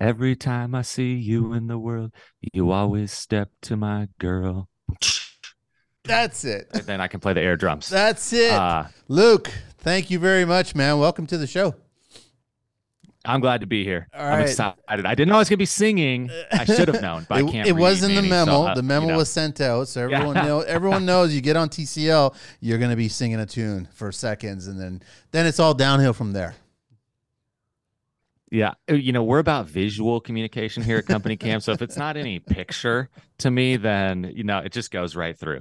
Every time I see you in the world, you always step to my girl. That's it. And then I can play the air drums. That's it. Uh, Luke, thank you very much, man. Welcome to the show. I'm glad to be here. All I'm right. excited. I didn't know I was gonna be singing. I should have known, but it, I can't. it was in the memo. so, uh, the memo you know. was sent out, so everyone Yeah. know everyone knows you get on TCL, you're gonna be singing a tune for seconds, and then then it's all downhill from there. Yeah, uh, you know, we're about visual communication here at Company Cam. So if it's not any picture to me, then you know, it just goes right through.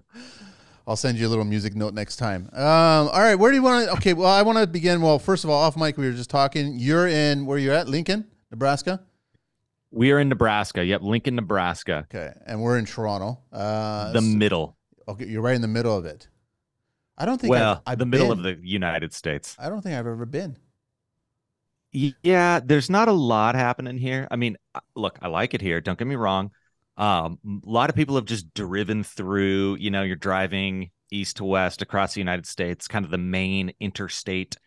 I'll send you a little music note next time. Um, all right, where do you want to? Okay, well, I want to begin. Well, first of all, off mic, we were just talking. You're in where you're at, Lincoln, Nebraska. We are in Nebraska. Yep, Lincoln, Nebraska, Okay, and we're in Toronto. Uh, the middle. okay, you're right in the middle of it. I don't think. Well, I've, I've the middle been. of the United States. I don't think I've ever been. Yeah, there's not a lot happening here. I mean, uh, look, I like it here. Don't get me wrong. Um, a lot of people have just driven through. You know, you're driving east to west across the United States. Kind of the main interstate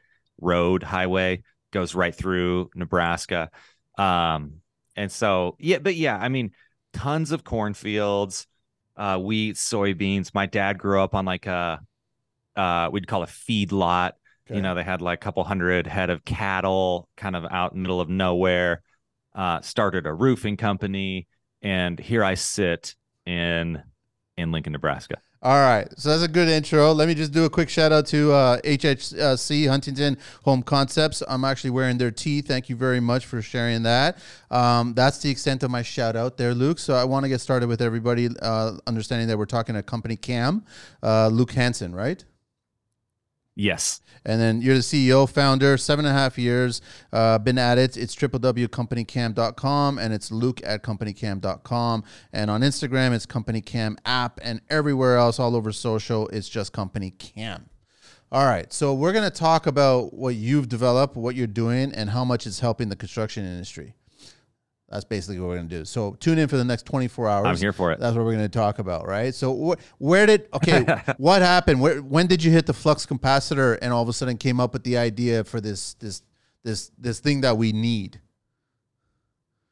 road highway goes right through Nebraska. Um, and so yeah, but yeah, I mean, tons of cornfields, uh, wheat, soybeans. My dad grew up on like a, uh, we'd call a feed lot. Okay. You know, they had like a couple hundred head of cattle kind of out in the middle of nowhere. Uh, started a roofing company, and here I sit in in Lincoln, Nebraska. All right, so that's a good intro. Let me just do a quick shout out to uh, HHC Huntington Home Concepts. I'm actually wearing their tee. Thank you very much for sharing that. Um, that's the extent of my shout out there, Luke. So I want to get started with everybody uh, understanding that we're talking to company Cam, uh, Luke Hansen, right? Yes, And then you're the CEO, founder, seven and a half years, uh, been at it. It's www.companycam.com and it's luke at companycam.com. And on Instagram, it's companycam app. And everywhere else, all over social, it's just Company Cam. All right. So we're going to talk about what you've developed, what you're doing, and how much it's helping the construction industry. That's basically what we're going to do. So tune in for the next 24 hours. I'm here for it. That's what we're going to talk about, right? So wh- where did okay, what happened? Where when did you hit the flux capacitor and all of a sudden came up with the idea for this this this this thing that we need?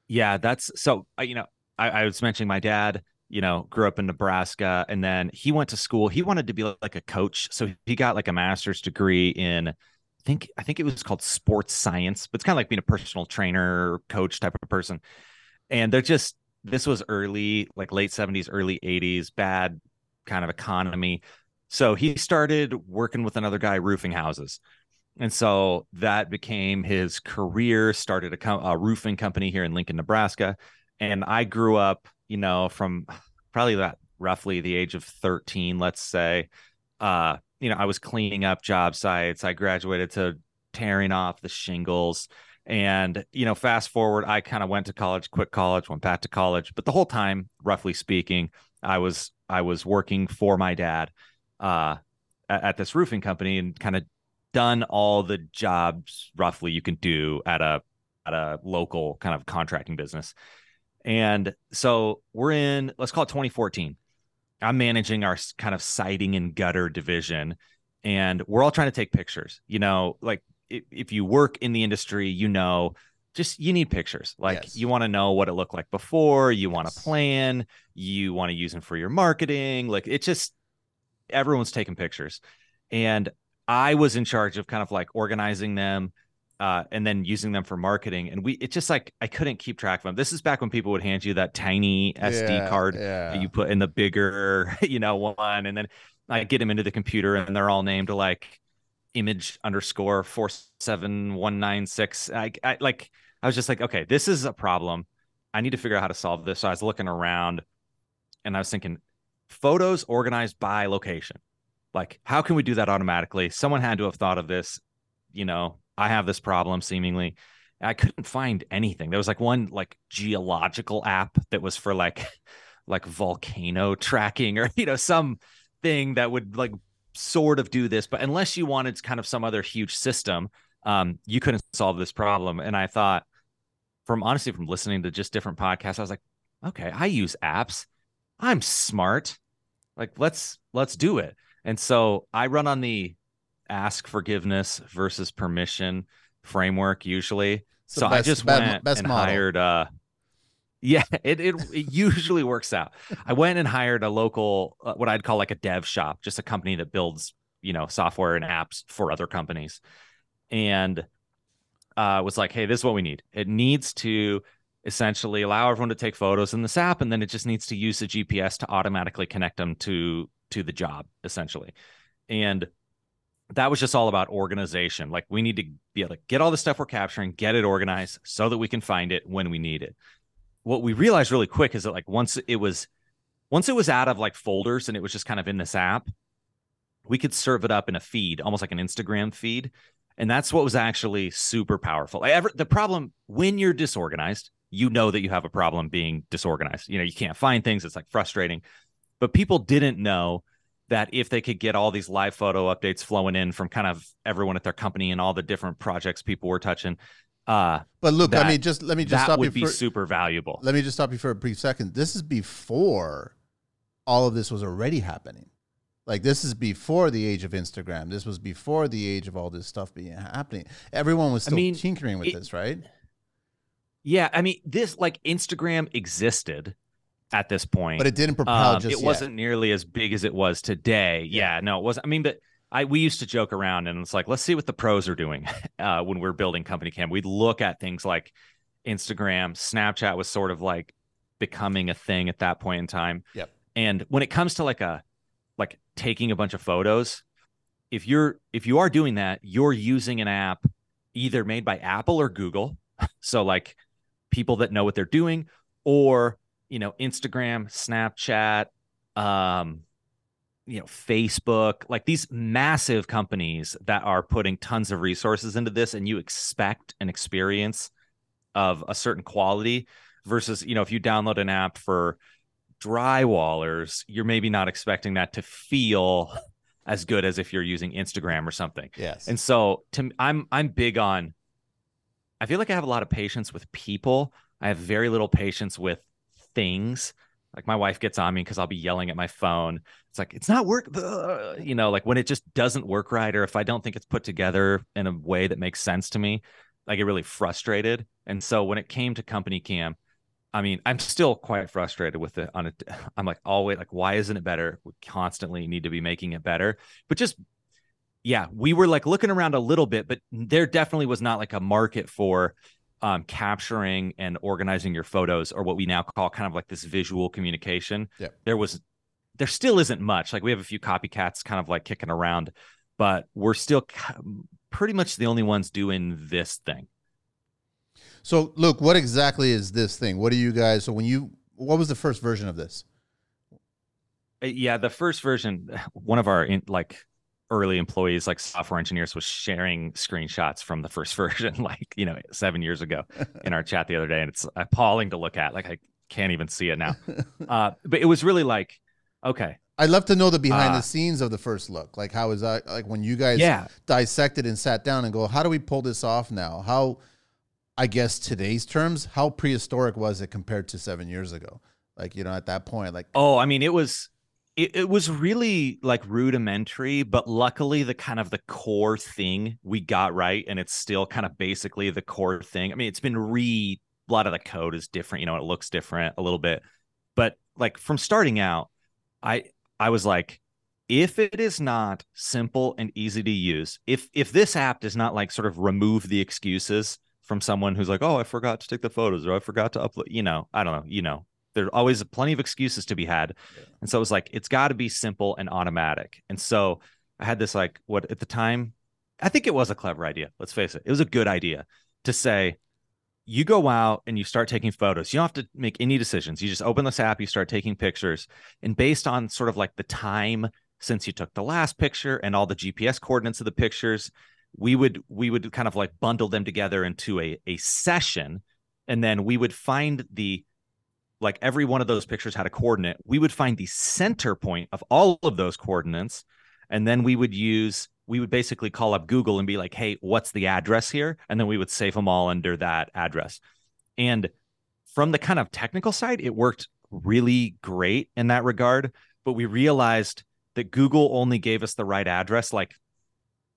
Yeah, that's so. uh, You know, I, I was mentioning my dad. You know, grew up in Nebraska, and then he went to school. He wanted to be like a coach, so he got like a master's degree in. I think I think it was called sports science, but it's kind of like being a personal trainer, coach type of person. And they're just this was early, like late seventies, early eighties, bad kind of economy. So he started working with another guy roofing houses. And so that became his career, started a, co- a roofing company here in Lincoln, Nebraska. And I grew up, you know, from probably that roughly the age of 13, let's say. Uh, you know, I was cleaning up job sites. I graduated to tearing off the shingles. And, you know, fast forward, I kind of went to college, quit college, went back to college. But the whole time, roughly speaking, I was I was working for my dad uh at, at this roofing company and kind of done all the jobs roughly you can do at a at a local kind of contracting business. And so we're in let's call it 2014. I'm managing our kind of siding and gutter division and we're all trying to take pictures. You know, like if, if you work in the industry, you know just you need pictures. Like Yes. you want to know what it looked like before, you want Yes. to plan, you want to use them for your marketing. Like it just everyone's taking pictures. And I was in charge of kind of like organizing them uh, and then using them for marketing. And we, it's just like I couldn't keep track of them. This is back when people would hand you that tiny SD Yeah, card Yeah. that you put in the bigger, you know, one. And then I get them into the computer and they're all named like image underscore four seven one nine six. I, I like, I was just like, okay, this is a problem. I need to figure out how to solve this. So I was looking around and I was thinking, photos organized by location. Like, how can we do that automatically? Someone had to have thought of this. You know, I have this problem seemingly. I couldn't find anything. There was like one like geological app that was for like like volcano tracking or you know some thing that would like sort of do this, but unless you wanted kind of some other huge system, um, you couldn't solve this problem. And I thought, from honestly, from listening to just different podcasts, I was like, okay, I use apps. I'm smart. Like let's let's do it. And so I run on the ask forgiveness versus permission framework usually. so best, I just went best and model. hired uh yeah, it, it, it usually works out. I went and hired a local, uh, what I'd call like a dev shop, just a company that builds, you know, software and apps for other companies, and uh, was like, hey, this is what we need. It needs to essentially allow everyone to take photos in this app, and then it just needs to use the GPS to automatically connect them to to the job, essentially. And that was just all about organization. Like we need to be able to get all the stuff we're capturing, get it organized so that we can find it when we need it. What we realized really quick is that like once it was once it was out of like folders and it was just kind of in this app, we could serve it up in a feed, almost like an Instagram feed. And that's what was actually super powerful. Ever, the problem when you're disorganized, you know that you have a problem being disorganized. You know, you can't find things. It's like frustrating. But people didn't know that if they could get all these live photo updates flowing in from kind of everyone at their company and all the different projects people were touching. Uh, but look, that, I mean, just let me just that stop would you be for, super valuable. Let me just stop you for a brief second. This is before all of this was already happening. Like this is before the age of Instagram. This was before the age of all this stuff being happening. Everyone was still I mean, tinkering with it, this, right? Yeah, I mean, this like Instagram existed at this point. But it didn't propel um, It yet. wasn't nearly as big as it was today. Yeah. yeah, no, it wasn't. I mean, but I we used to joke around and it's like, let's see what the pros are doing uh, when we're building company cam. We'd look at things like Instagram, Snapchat was sort of like becoming a thing at that point in time. Yep. And when it comes to like a like taking a bunch of photos, if you're if you are doing that, you're using an app either made by Apple or Google. So like people that know what they're doing or you know, Instagram, Snapchat, um, you know, Facebook, like these massive companies that are putting tons of resources into this, and you expect an experience of a certain quality versus, you know, if you download an app for drywallers, you're maybe not expecting that to feel as good as if you're using Instagram or something. Yes. And so to I'm I'm big on I feel like I have a lot of patience with people. I have very little patience with things. Like my wife gets on me because I'll be yelling at my phone. It's like it's not work, you know, like when it just doesn't work right, or if I don't think it's put together in a way that makes sense to me, I get really frustrated. And so when it came to company cam, I mean, I'm still quite frustrated with it. On it, I'm like always like, why isn't it better? We constantly need to be making it better. But just yeah, we were like looking around a little bit, but there definitely was not like a market for um, capturing and organizing your photos or what we now call kind of like this visual communication. Yeah. There was, there still isn't much. Like we have a few copycats kind of like kicking around, but we're still pretty much the only ones doing this thing. So, luke what exactly is this thing? What do you guys? So, when you, what was the first version of this? Uh, yeah, the first version, one of our in, like early employees like software engineers was sharing screenshots from the first version like you know seven years ago in our chat the other day and it's appalling to look at like i can't even see it now. Uh, but it was really like okay. I'd love to know the behind uh, the scenes of the first look. Like how is that like when you guys yeah. dissected and sat down and go how do we pull this off now? How i guess today's terms how prehistoric was it compared to seven years ago? Like you know at that point like oh i mean it was it, it was really like rudimentary, but luckily the kind of the core thing we got right, and it's still kind of basically the core thing. I mean, it's been re a lot of the code is different, you know, it looks different a little bit, but like from starting out, I I was like, if it is not simple and easy to use, if if this app does not like sort of remove the excuses from someone who's like, oh, I forgot to take the photos or I forgot to upload, you know, I don't know, you know, there's always plenty of excuses to be had. Yeah. And so it was like, it's got to be simple and automatic. And so I had this like, what at the time, I think it was a clever idea. Let's face it. It was a good idea to say, you go out and you start taking photos. You don't have to make any decisions. You just open this app, you start taking pictures. And based on sort of like the time since you took the last picture and all the GPS coordinates of the pictures, we would we would kind of like bundle them together into a a session and then we would find the like every one of those pictures had a coordinate, we would find the center point of all of those coordinates. And then we would use, we would basically call up Google and be like, hey, what's the address here? And then we would save them all under that address. And from the kind of technical side, it worked really great in that regard. But we realized that Google only gave us the right address like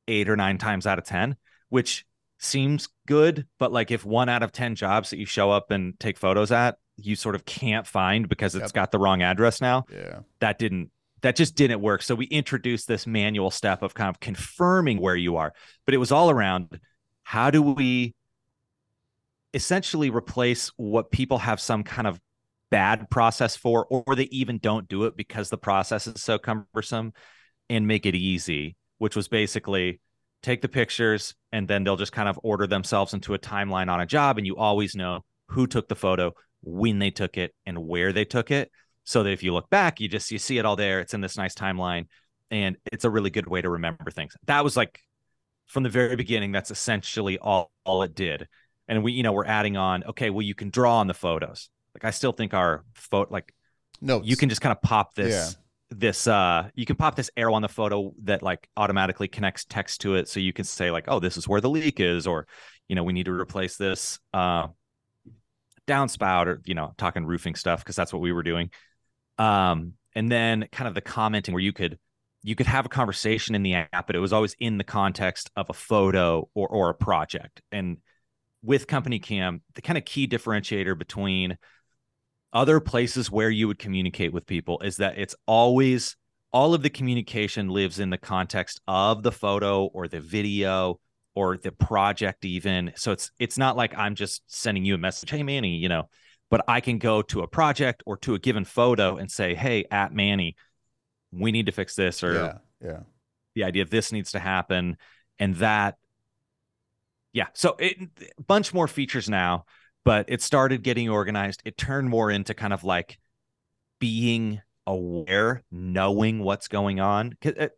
eight or nine times out of 10, which seems good, but like if one out of 10 jobs that you show up and take photos at, you sort of can't find because it's Yep. got the wrong address now, Yeah. that didn't that just didn't work. So we introduced this manual step of kind of confirming where you are, but it was all around how do we essentially replace what people have some kind of bad process for or they even don't do it because the process is so cumbersome and make it easy, which was basically take the pictures and then they'll just kind of order themselves into a timeline on a job and you always know who took the photo, when they took it and where they took it so that if you look back you just you see it all there. It's in this nice timeline and it's a really good way to remember things. That was like from the very beginning that's essentially all all it did. And we you know we're adding on okay well you can draw on the photos. Like i still think our photo like No, you can just kind of pop this Yeah. this uh you can pop this arrow on the photo that like automatically connects text to it so you can say like oh this is where the leak is or you know we need to replace this uh downspout or you know talking roofing stuff because that's what we were doing. Um and then kind of the commenting where you could you could have a conversation in the app but it was always in the context of a photo or or a project. And with company cam the kind of key differentiator between other places where you would communicate with people is that it's always all of the communication lives in the context of the photo or the video or the project even. So it's it's not like i'm just sending you a message hey manny you know but i can go to a project or to a given photo and say hey at manny we need to fix this or yeah, yeah. the idea of this needs to happen and that yeah. So it a bunch more features now but it started getting organized. It turned more into kind of like being aware knowing what's going on. Uh,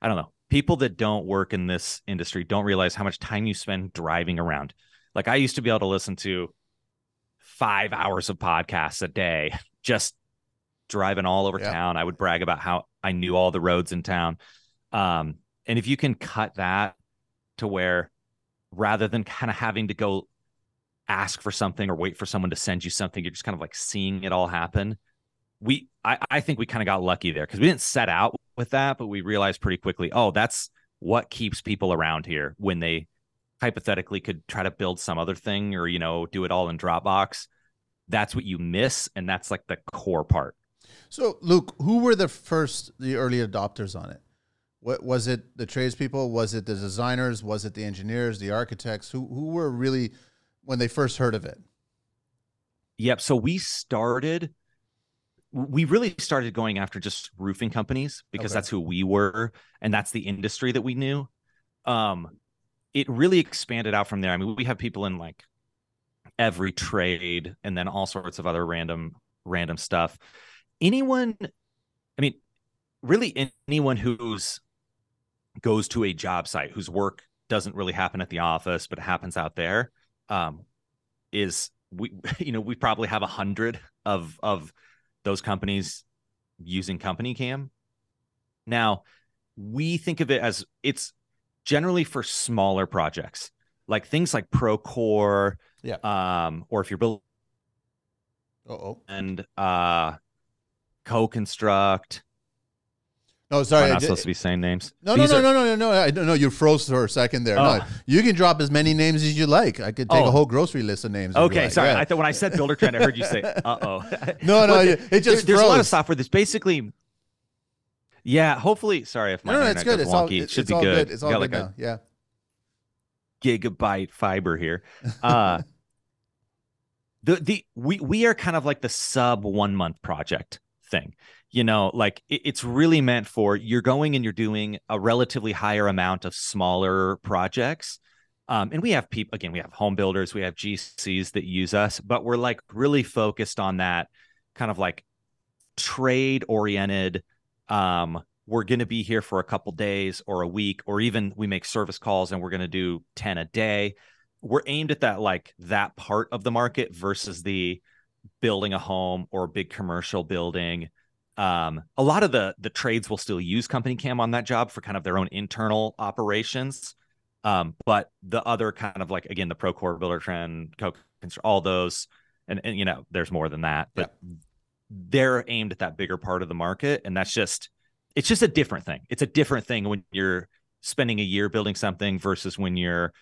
I don't know people that don't work in this industry don't realize how much time you spend driving around like i used to be able to listen to five hours of podcasts a day just driving all over Yeah. town i would brag about how i knew all the roads in town um, and if you can cut that to where rather than kind of having to go ask for something or wait for someone to send you something, you're just kind of like seeing it all happen. We, I, I think we kind of got lucky there because we didn't set out with that, but we realized pretty quickly, oh, that's what keeps people around here when they hypothetically could try to build some other thing or, you know, do it all in Dropbox. That's what you miss. And that's like the core part. So, Luke, who were the first, the early adopters on it? What was it? The tradespeople? Was it the designers? Was it the engineers? The architects? Who who were really when they first heard of it? Yep. So we started, we really started going after just roofing companies because Okay. that's who we were and that's the industry that we knew. Um, it really expanded out from there. I mean, we have people in like every trade and then all sorts of other random, random stuff. Anyone, I mean, really anyone who's goes to a job site whose work doesn't really happen at the office, but happens out there, um, is we you know we probably have a hundred of of those companies using company cam now we think of it as it's generally for smaller projects like things like procore Yeah. um or if you're building Oh, and uh co-construct no, sorry. I I not supposed to be saying names no, no, no, no, no, no, no. I don't know. You froze for a second there. No, Oh. you can drop as many names as you like. I could take Oh. a whole grocery list of names. okay sorry i thought when i said builder trend i heard you say uh-oh No, no, Well, it just there's a lot of software that's basically yeah hopefully sorry if my no, no, internet it's good. It's all, wonky. it- should it's be all good. It's all good like now. Yeah. gigabyte fiber here uh the the we we are kind of like the sub one month project thing you know like it, it's really meant for you're going and you're doing a relatively higher amount of smaller projects. Um, and we have people again we have home builders we have gcs that use us but we're like really focused on that kind of like trade oriented um we're going to be here for a couple days or a week or even we make service calls and we're going to do 10 a day. We're aimed at that like that part of the market versus the building a home or big commercial building um, a lot of the the trades will still use company cam on that job for kind of their own internal operations. Um, but the other kind of like again the procore builder trend co all those and, and you know there's more than that but they're aimed at that bigger part of the market and that's just it's just a different thing. It's a different thing when you're spending a year building something versus when you're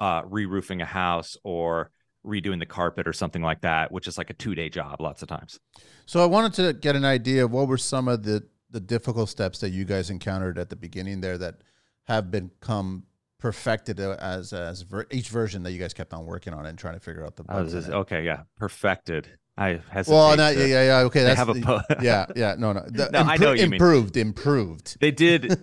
uh, re-roofing a house or redoing the carpet or something like that, which is like a two-day job lots of times. So I wanted to get an idea of what were some of the the difficult steps that you guys encountered at the beginning there that have become perfected as as ver- each version that you guys kept on working on and trying to figure out the Oh, bugs is- okay, yeah, perfected. I hesitate. Well, not, to- yeah, yeah. Okay, that's have a po- yeah, yeah. No, no. The No, I know mean. improved, improved. They did.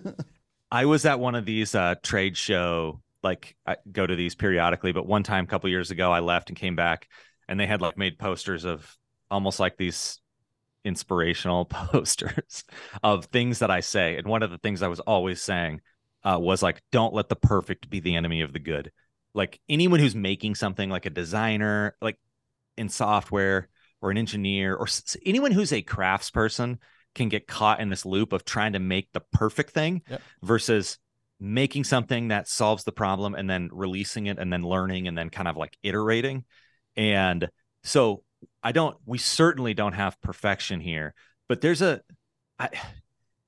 I was at one of these uh, trade show, like I go to these periodically, but one time a couple years ago, I left and came back, and they had like made posters of almost like these inspirational posters of things that I say. And one of the things I was always saying uh, was like, "Don't let the perfect be the enemy of the good." Like anyone who's making something, like a designer, like in software or an engineer or s- anyone who's a craftsperson can get caught in this loop of trying to make the perfect thing Yep. versus making something that solves the problem and then releasing it and then learning and then kind of like iterating. And so I don't we certainly don't have perfection here, but there's a I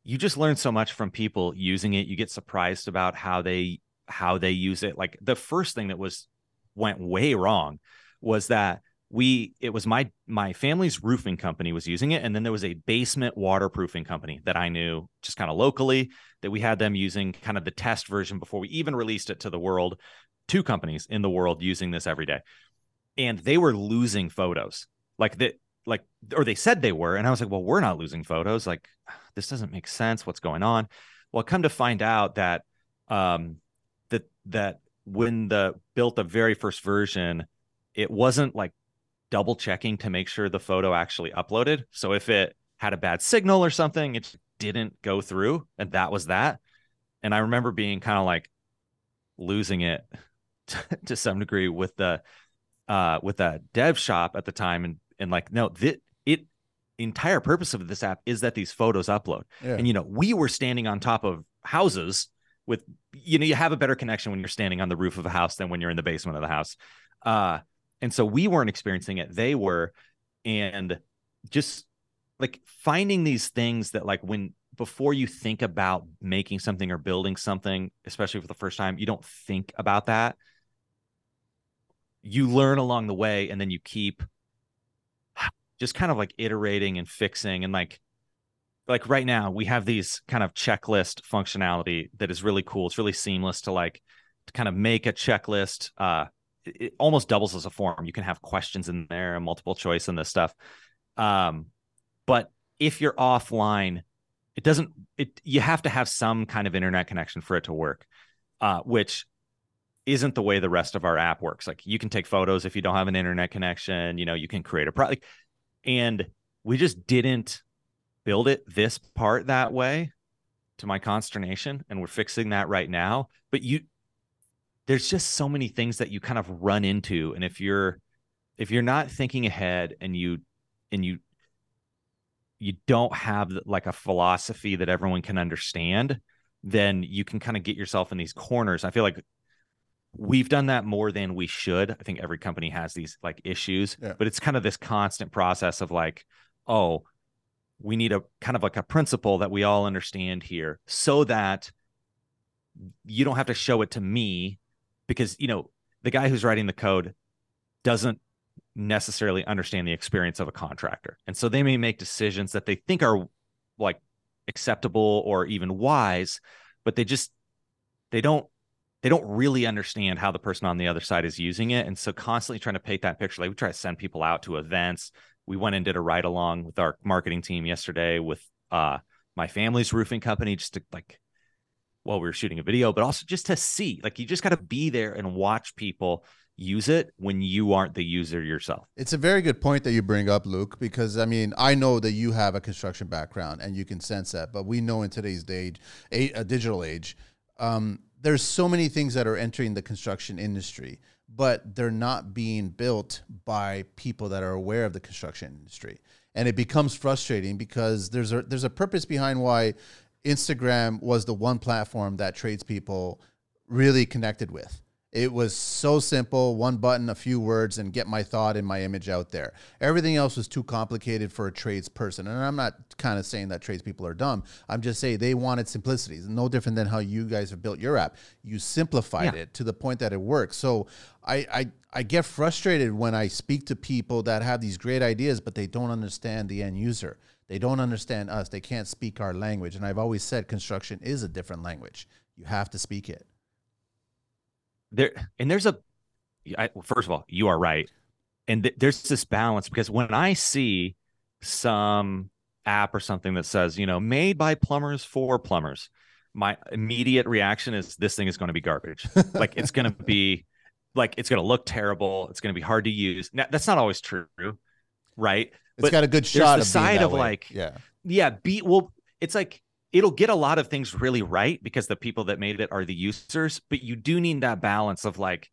you just learn so much from people using it. You get surprised about how they how they use it. Like the first thing that was went way wrong was that we it was my my family's roofing company was using it and then there was a basement waterproofing company that I knew just kind of locally that we had them using kind of the test version before we even released it to the world. Two companies in the world using this every day. And they were losing photos. Like that like or they said they were and I was like well we're not losing photos. Like this doesn't make sense. What's going on? Well come to find out that um that that when the built the very first version it wasn't like double checking to make sure the photo actually uploaded. So if it had a bad signal or something, it didn't go through, and that was that. And I remember being kind of like losing it to some degree with the uh with the dev shop at the time and and like no that it entire purpose of this app is that these photos upload Yeah. and you know we were standing on top of houses with you know you have a better connection when you're standing on the roof of a house than when you're in the basement of the house uh and so we weren't experiencing it they were. And just like finding these things that like when before you think about making something or building something especially for the first time you don't think about that. You learn along the way and then you keep just kind of like iterating and fixing. And like like right now we have these kind of checklist functionality that is really cool. It's really seamless to like to kind of make a checklist uh it, almost doubles as a form. You can have questions in there and multiple choice and this stuff. Um but if you're offline it doesn't it you have to have some kind of internet connection for it to work uh which isn't the way the rest of our app works. Like you can take photos if you don't have an internet connection you know you can create a product and we just didn't build it this part that way to my consternation and we're fixing that right now. But you there's just so many things that you kind of run into and if you're if you're not thinking ahead and you and you you don't have like a philosophy that everyone can understand then you can kind of get yourself in these corners i feel like we've done that more than we should i think every company has these like issues Yeah. but it's kind of this constant process of like oh we need a kind of like a principle that we all understand here so that you don't have to show it to me because you know the guy who's writing the code doesn't necessarily understand the experience of a contractor. And so they may make decisions that they think are like acceptable or even wise but they just they don't they don't really understand how the person on the other side is using it. And so constantly trying to paint that picture like we try to send people out to events. We went and did a ride along with our marketing team yesterday with uh my family's roofing company just to like while we were shooting a video but also just to see like you just got to be there and watch people use it when you aren't the user yourself It's a very good point that you bring up, Luke, because I mean, I know that you have a construction background and you can sense that, but we know in today's age, a, a digital age, um, there's so many things that are entering the construction industry, but they're not being built by people that are aware of the construction industry. And it becomes frustrating because there's a there's a purpose behind why Instagram was the one platform that tradespeople really connected with It was so simple, one button, a few words, and get my thought and my image out there. Everything else was too complicated for a tradesperson. And I'm not kind of saying that tradespeople are dumb. I'm just saying they wanted simplicity. It's no different than how you guys have built your app. You simplified Yeah. it to the point that it works. So I, I I get frustrated when I speak to people that have these great ideas, but they don't understand the end user. They don't understand us. They can't speak our language. And I've always said construction is a different language. You have to speak it. there and there's a I, well, first of all you are right and th- there's this balance because when i see some app or something that says you know made by plumbers for plumbers my immediate reaction is this thing is going to be garbage like it's going to be like it's going to look terrible it's going to be hard to use now, that's not always true right It's But got a good shot. there's the side of, way. like, yeah. yeah be well it's like it'll get a lot of things really right because the people that made it are the users but you do need that balance of like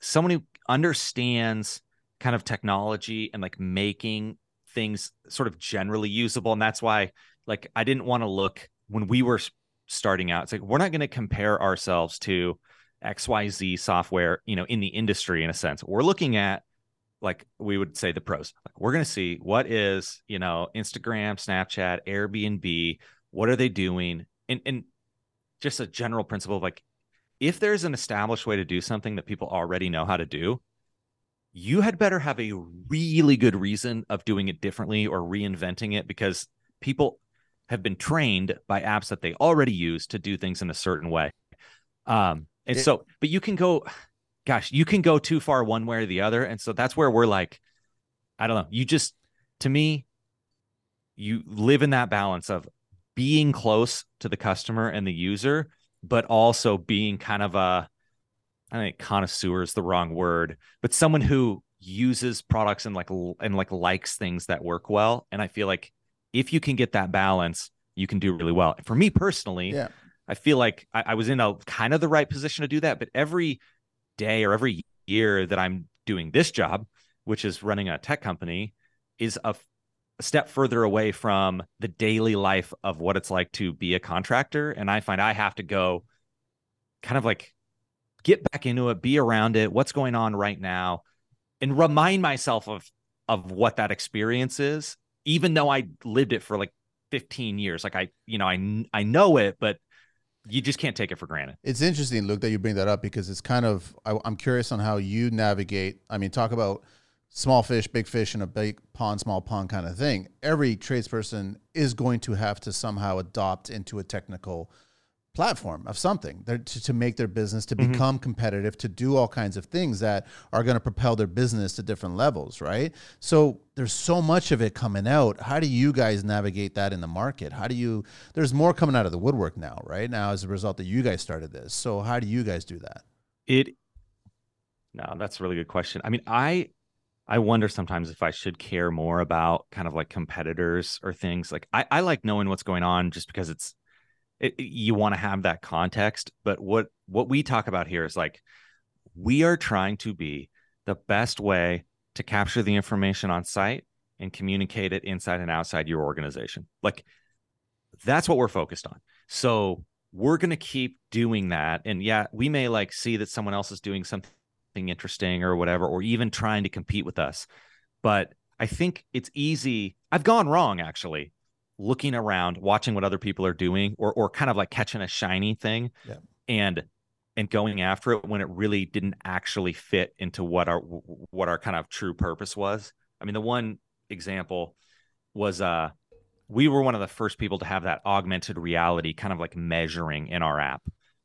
someone who understands kind of technology and like making things sort of generally usable and that's why like i didn't want to look when we were starting out it's like we're not going to compare ourselves to xyz software you know in the industry in a sense we're looking at like we would say the pros. Like we're going to see what is you know instagram snapchat airbnb what are they doing? And and just a general principle of like if there's an established way to do something that people already know how to do you had better have a really good reason of doing it differently or reinventing it because people have been trained by apps that they already use to do things in a certain way. Um and It- so but you can go gosh you can go too far one way or the other and so that's where we're like i don't know you just to me you live in that balance of being close to the customer and the user but also being kind of a i think connoisseur is the wrong word but someone who uses products and like and like likes things that work well and i feel like if you can get that balance you can do really well for me personally Yeah. I feel like I, I was in a kind of the right position to do that. But every day or every year that I'm doing this job, which is running a tech company, is a, f- a step further away from the daily life of what it's like to be a contractor. And I find I have to go kind of like get back into it, be around it, what's going on right now, and remind myself of of what that experience is, even though I lived it for like 15 years. Like I, you know, I I know it, but you just can't take it for granted. It's interesting, Luke, that you bring that up because it's kind of, I, I'm curious on how you navigate. I mean, talk about small fish, big fish, and a big pond, small pond kind of thing. Every tradesperson is going to have to somehow adopt into a technical platform of something to, to make their business, to Mhm. become competitive, to do all kinds of things that are going to propel their business to different levels, right? So there's so much of it coming out. How do you guys navigate that in the market? How do you, there's more coming out of the woodwork now, right? Now, as a result that you guys started this. So how do you guys do that? It no, that's a really good question. I mean, I I wonder sometimes if I should care more about kind of like competitors or things. Like I, I like knowing what's going on just because it's it, you want to have that context. But what what we talk about here is like we are trying to be the best way to capture the information on site and communicate it inside and outside your organization. Like that's what we're focused on. So we're going to keep doing that. And yeah, we may like see that someone else is doing something interesting or whatever, or even trying to compete with us. But I think it's easy. I've gone wrong actually looking around, watching what other people are doing, or or kind of like catching a shiny thing Yeah. and and going after it when it really didn't actually fit into what our what our kind of true purpose was. I mean, the one example was uh we were one of the first people to have that augmented reality kind of like measuring in our app.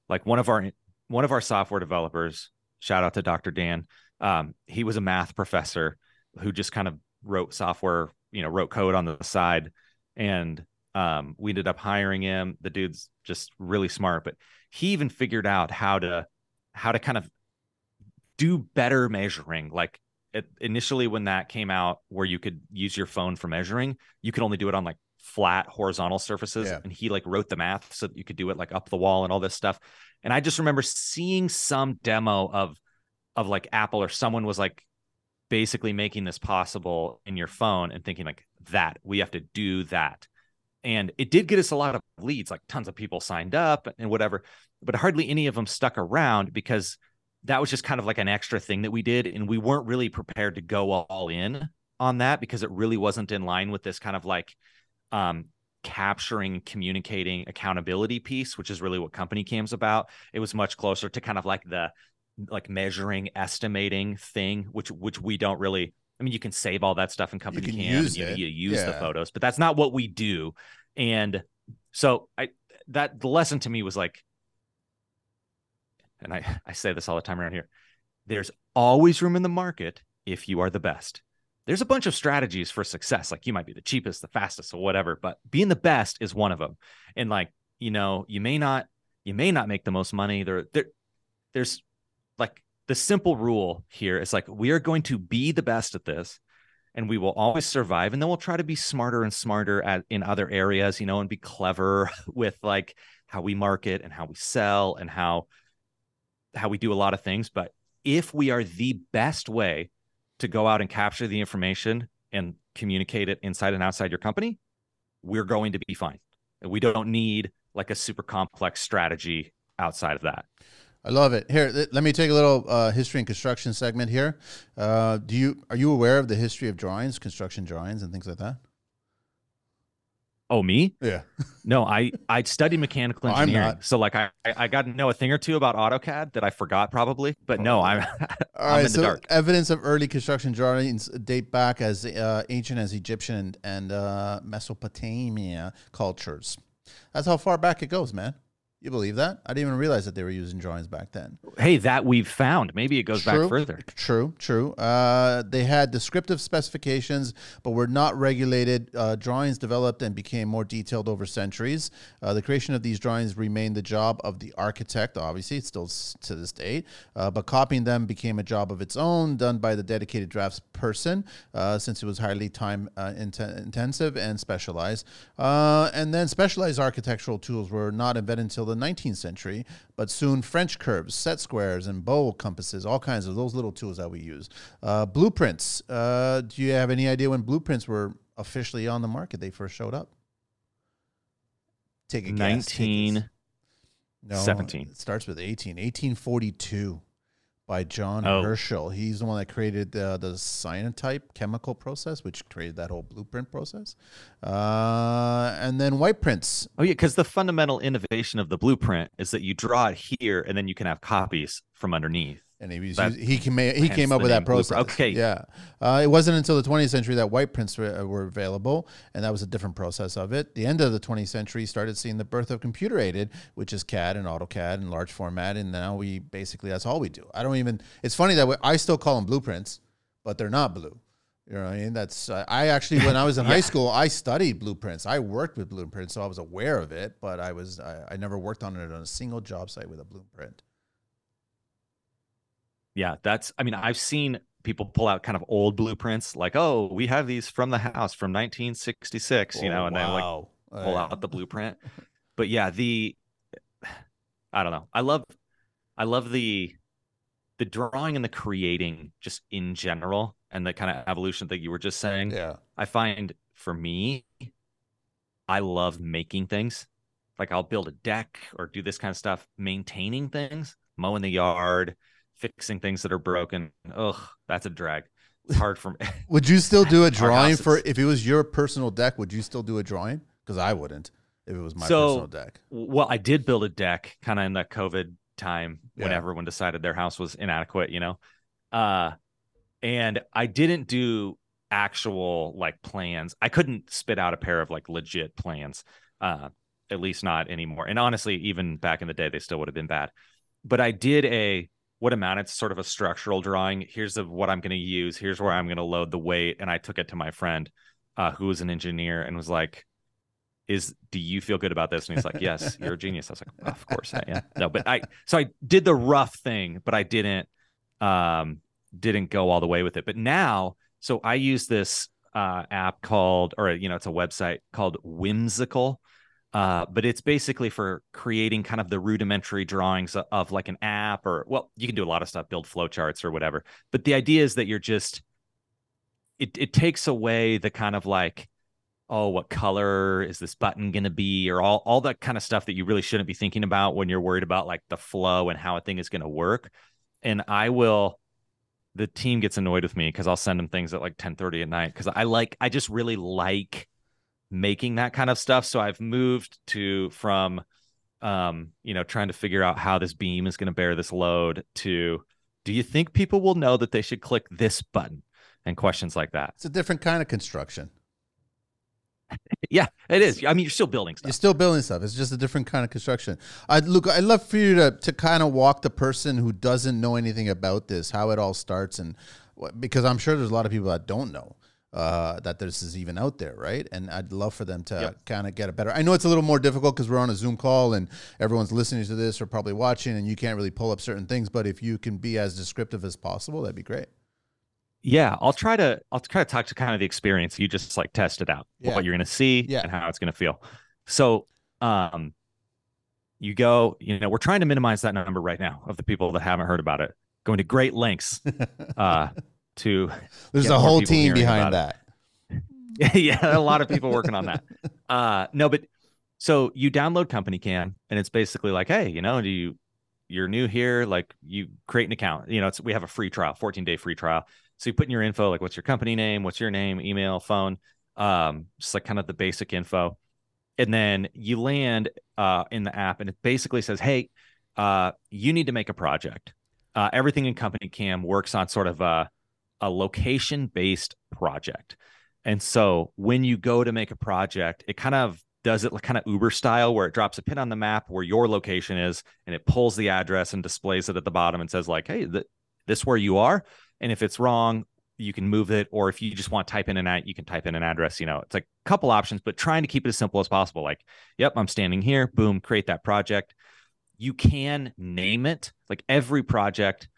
Like one of our one of our software developers, shout out to Dr. Dan, um, he was a math professor who just kind of wrote software, you know, wrote code on the side. And um, we ended up hiring him. The dude's just really smart, but he even figured out how to how to kind of do better measuring. Like it, initially when that came out, where you could use your phone for measuring, you could only do it on like flat horizontal surfaces. Yeah. And he like wrote the math so that you could do it like up the wall and all this stuff. And I just remember seeing some demo of of like Apple or someone was like basically making this possible in your phone and thinking like that we have to do that. And it did get us a lot of leads like tons of people signed up and whatever but hardly any of them stuck around because that was just kind of like an extra thing that we did and we weren't really prepared to go all in on that because it really wasn't in line with this kind of like um capturing communicating accountability piece which is really what company cam's about. It was much closer to kind of like the like measuring estimating thing which which we don't really i mean you can save all that stuff in company you can use you, it. you use the photos but that's not what we do. And so i that the lesson to me was like and i i say this all the time around here there's always room in the market if you are the best. There's a bunch of strategies for success like you might be the cheapest the fastest or whatever but being the best is one of them and like you know you may not you may not make the most money. There there there's like the simple rule here is like we are going to be the best at this and we will always survive and then we'll try to be smarter and smarter at in other areas you know and be clever with like how we market and how we sell and how how we do a lot of things. But if we are the best way to go out and capture the information and communicate it inside and outside your company we're going to be fine. And we don't need like a super complex strategy outside of that I love it. Here, th- let me take a little uh, history and construction segment here. Uh, do you are you aware of the history of drawings, construction drawings, and things like that? oh me Yeah. No, I I studied mechanical Oh, engineering, so like I I got to know a thing or two about AutoCAD that I forgot probably, but no, I'm All I'm right. in the so dark. evidence of early construction drawings date back as uh, ancient as Egyptian and, and uh, Mesopotamia cultures. That's how far back it goes, man. You believe that? I didn't even realize that they were using drawings back then. hey, that we've found. Maybe it goes True. back further. True, true. Uh, they had descriptive specifications, but were not regulated. Uh, drawings developed and became more detailed over centuries. Uh, the creation of these drawings remained the job of the architect, obviously, it's still to this day, uh, but copying them became a job of its own, done by the dedicated drafts person, uh, since it was highly time uh, inten- intensive and specialized. Uh, and then specialized architectural tools were not invented until the 19th century, but soon French curves, set squares, and bow compasses, all kinds of those little tools that we use. Uh, blueprints. Uh, do you have any idea when blueprints were officially on the market? They first showed up. Take a guess. take no, 17. It starts with 18. 1842 by John Oh. Herschel. He's the one that created the, the cyanotype chemical process, which created that whole blueprint process. Uh, and then white prints. Oh yeah, because the fundamental innovation of the blueprint is that you draw it here, and then you can have copies from underneath. And he was That- he came he came up with that process. Okay. yeah. Uh, it wasn't until the 20th century that white prints were, were available, and that was a different process of it. The end of the 20th century started seeing the birth of computer aided, which is CAD and AutoCAD and large format, and now we basically that's all we do. I don't even. It's funny that we, I still call them blueprints, but they're not blue. You know what I mean? That's uh, I actually when I was in high school, I studied blueprints. I worked with blueprints, so I was aware of it, but I was I, I never worked on it on a single job site with a blueprint. Yeah, that's. I mean, I've seen people pull out kind of old blueprints, like, oh, we have these from the house from 1966, you know, and then like Oh, wow. pull Uh, out the blueprint. But yeah, the I don't know. I love I love the the drawing and the creating just in general and the kind of evolution that you were just saying. Yeah. I find for me, I love making things. Like I'll build a deck or do this kind of stuff, maintaining things, mowing the yard, fixing things that are broken. Ugh, that's a drag. It's hard for me. Would you still do a drawing for if it was your personal deck? Would you still do a drawing? Because I wouldn't if it was my So- personal deck. Well, I did build a deck kind of in the COVID time when everyone decided their house was inadequate, you know. Uh and I didn't do actual like plans. I couldn't spit out a pair of like legit plans. Uh at least not anymore. And honestly, even back in the day they still would have been bad. But I did a what amounted to sort of a structural drawing. Here's of what I'm going to use. Here's where I'm going to load the weight and I took it to my friend uh who was an engineer and was like is do you feel good about this? And he's like, Yes, you're a genius. I was like, Of course I am. No, but I so I did the rough thing, but I didn't um didn't go all the way with it. But now, so I use this uh app called or you know, it's a website called Whimsical. Uh, but it's basically for creating kind of the rudimentary drawings of, of like an app or well, you can do a lot of stuff, build flowcharts or whatever. But the idea is that you're just it it takes away the kind of like oh, what color is this button going to be, or all all that kind of stuff that you really shouldn't be thinking about when you're worried about like the flow and how a thing is going to work. and I will the team gets annoyed with me because I'll send them things at like 10 30 at night because I like I just really like making that kind of stuff. So I've moved to from um, you know, trying to figure out how this beam is going to bear this load to do you think people will know that they should click this button and questions like that. It's a different kind of construction. yeah, it is. I mean, you're still building stuff. You're still building stuff. It's just a different kind of construction. I look. I'd love for you to to kind of walk the person who doesn't know anything about this, how it all starts, and because I'm sure there's a lot of people that don't know uh, that this is even out there, right? And I'd love for them to yep. kind of get a better. I know it's a little more difficult because we're on a Zoom call and everyone's listening to this or probably watching, and you can't really pull up certain things. But if you can be as descriptive as possible, that'd be great. Yeah, I'll try to I'll try to talk to kind of the experience. You just like test it out, yeah. what you're going to see, yeah. and how it's going to feel. So, um, you go. You know, we're trying to minimize that number right now of the people that haven't heard about it. Going to great lengths. uh, to there's a whole team behind that. Yeah a lot of people working on that. Uh no but so you download CompanyCam and it's basically like hey you know do you you're new here like you create an account. You know it's we have a free trial 14 day free trial. So you put in your info like what's your company name what's your name email phone um just like kind of the basic info. And then you land uh in the app and it basically says hey uh you need to make a project. Uh everything in CompanyCam works on sort of a a location based project. And so when you go to make a project, it kind of does it like kind of Uber style where it drops a pin on the map where your location is and it pulls the address and displays it at the bottom and says like, "Hey, th- this where you are." And if it's wrong, you can move it or if you just want to type in an ad, you can type in an address, you know. It's like a couple options, but trying to keep it as simple as possible like, "Yep, I'm standing here. Boom, create that project." You can name it. Like every project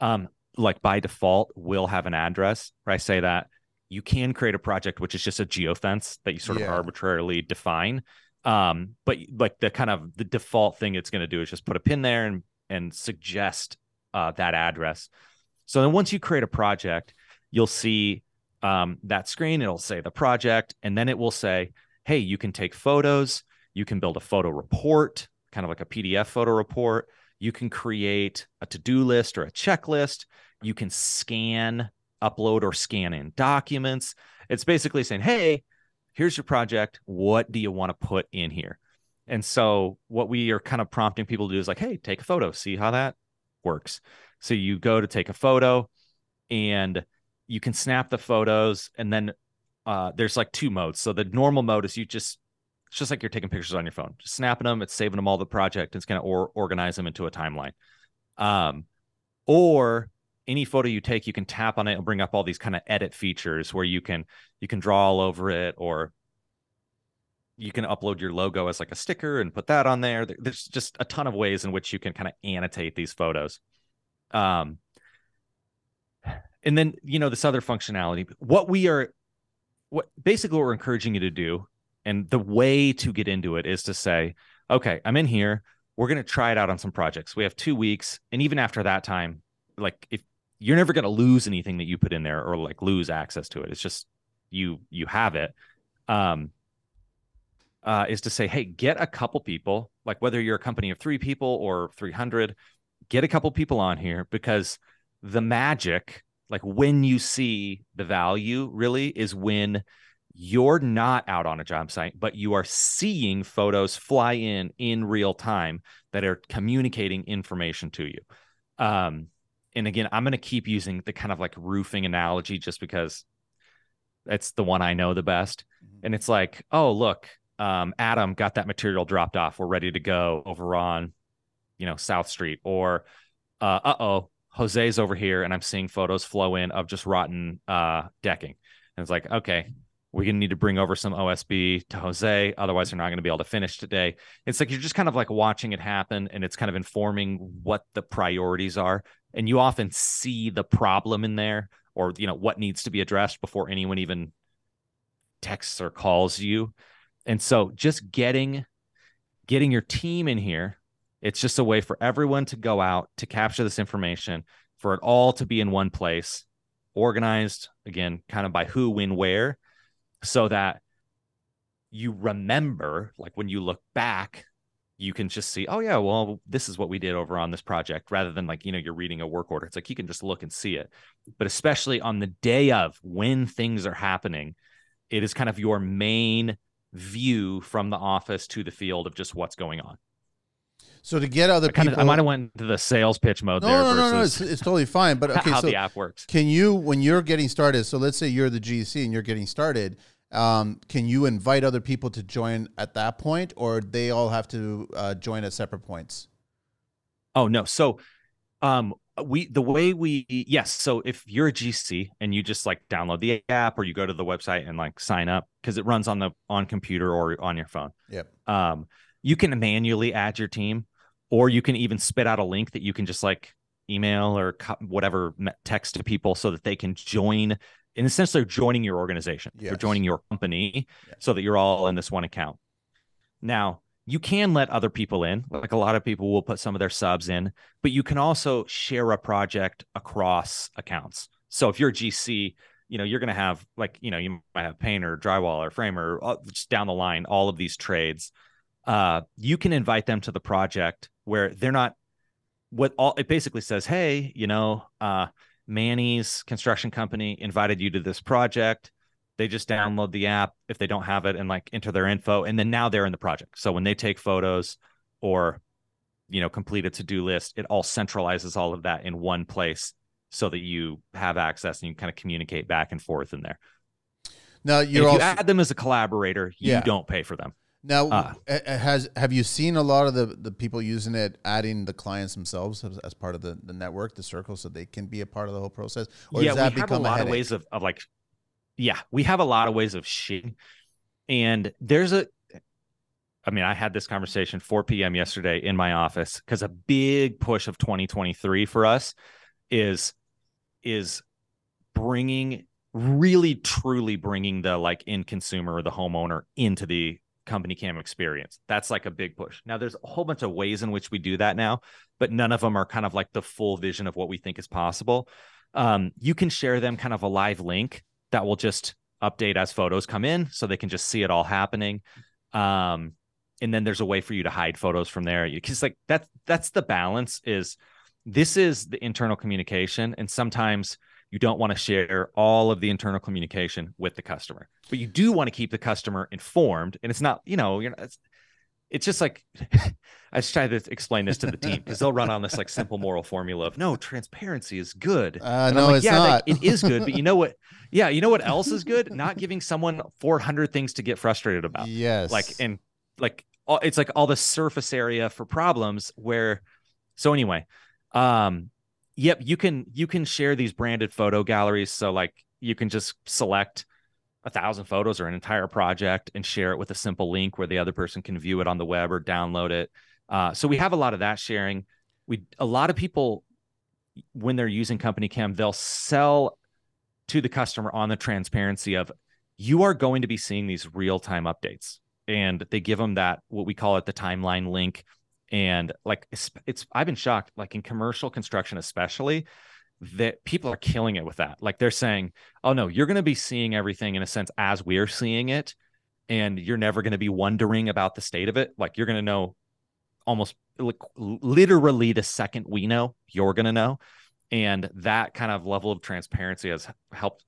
um, like by default will have an address where I say that you can create a project which is just a geofence that you sort yeah. of arbitrarily define. Um, but like the kind of the default thing it's going to do is just put a pin there and and suggest uh, that address. So then once you create a project, you'll see um, that screen. It'll say the project, and then it will say, "Hey, you can take photos. You can build a photo report, kind of like a PDF photo report. You can create a to-do list or a checklist you can scan, upload, or scan in documents. It's basically saying, hey, here's your project. What do you want to put in here? And so, what we are kind of prompting people to do is like, hey, take a photo, see how that works. So, you go to take a photo and you can snap the photos. And then uh, there's like two modes. So, the normal mode is you just, it's just like you're taking pictures on your phone, just snapping them, it's saving them all the project, it's going to or- organize them into a timeline. Um, or any photo you take, you can tap on it and bring up all these kind of edit features where you can you can draw all over it or you can upload your logo as like a sticker and put that on there. There's just a ton of ways in which you can kind of annotate these photos. Um, and then you know this other functionality. What we are, what basically what we're encouraging you to do, and the way to get into it is to say, okay, I'm in here. We're going to try it out on some projects. We have two weeks, and even after that time, like if you're never going to lose anything that you put in there or like lose access to it. It's just you you have it. Um, uh, is to say, hey, get a couple people, like whether you're a company of three people or 300, get a couple people on here because the magic, like when you see the value, really is when you're not out on a job site, but you are seeing photos fly in in real time that are communicating information to you. Um, and again, I'm going to keep using the kind of like roofing analogy just because it's the one I know the best. Mm-hmm. And it's like, oh, look, um, Adam got that material dropped off. We're ready to go over on, you know, South Street. Or, uh oh, Jose's over here, and I'm seeing photos flow in of just rotten uh, decking. And it's like, okay, we're gonna need to bring over some OSB to Jose, otherwise they're not gonna be able to finish today. It's like you're just kind of like watching it happen, and it's kind of informing what the priorities are and you often see the problem in there or you know what needs to be addressed before anyone even texts or calls you and so just getting getting your team in here it's just a way for everyone to go out to capture this information for it all to be in one place organized again kind of by who when where so that you remember like when you look back you can just see, oh yeah, well, this is what we did over on this project, rather than like, you know, you're reading a work order. It's like you can just look and see it. But especially on the day of when things are happening, it is kind of your main view from the office to the field of just what's going on. So to get other I, kinda, people, I might have went into the sales pitch mode no, there. no, no, no, it's, it's totally fine. But okay, how so the app works. can you, when you're getting started, so let's say you're the GC and you're getting started, um, can you invite other people to join at that point, or they all have to uh, join at separate points? Oh no. So um we the way we yes, so if you're a GC and you just like download the app or you go to the website and like sign up because it runs on the on computer or on your phone. Yep. Um you can manually add your team or you can even spit out a link that you can just like email or co- whatever text to people so that they can join in a sense they're joining your organization. They're joining your company Yeah. so that you're all in this one account. Now, you can let other people in. Like a lot of people will put some of their subs in, but you can also share a project across accounts. So if you're a GC, you know, you're going to have like, you know, you might have painter, drywaller, framer, uh, just down the line, all of these trades. Uh, you can invite them to the project where they're not what all it basically says, hey, you know, uh, Manny's construction company invited you to this project. They just download the app if they don't have it and like enter their info and then now they're in the project. So when they take photos or you know complete a to-do list it all centralizes all of that in one place so that you have access and you kind of communicate back and forth in there. Now you're if also you add them as a collaborator you Yeah. don't pay for them now uh, has have you seen a lot of the the people using it adding the clients themselves as, as part of the, the network, the circle, so they can be a part of the whole process, or yeah we have a lot of ways of, of like yeah we have a lot of ways of shitting. And there's a i mean i had this conversation 4 p.m yesterday in my office because a big push of 2023 for us is is bringing really truly bringing the like end consumer or the homeowner into the CompanyCam experience. That's like a big push. Now there's a whole bunch of ways in which we do that now but none of them are kind of like the full vision of what we think is possible. Um, you can share them kind of a live link that will just update as photos come in so they can just see it all happening. Um, and then there's a way for you to hide photos from there. Because like that's that's the balance is this is the internal communication and sometimes you don't want to share all of the internal communication with the customer but you do want to keep the customer informed and it's not you know you're not, it's, it's just like I just try to explain this to the team because they'll run on this like simple moral formula of no transparency is good. Uh, no, like, it's yeah, not. that- it is good, but you know what? Yeah, you know what else is good? Not giving someone 400 things to get frustrated about. yes, Like and like all, it's like all the surface area for problems where. So anyway, um, yep, you can you can share these branded photo galleries. So like you can just select a thousand photos or an entire project and share it with a simple link where the other person can view it on the web or download it. Uh, so we have a lot of that sharing. We a lot of people when they're using CompanyCam, they'll sell to the customer on the transparency of you are going to be seeing these real time updates, and they give them that what we call it the timeline link. And like it's, it's I've been shocked, like in commercial construction especially, that people are killing it with that. Like they're saying, "Oh no, you're going to be seeing everything in a sense as we're seeing it." and you're never going to be wondering about the state of it. Like you're going to know almost like literally the second we know, you're going to know. And that kind of level of transparency has helped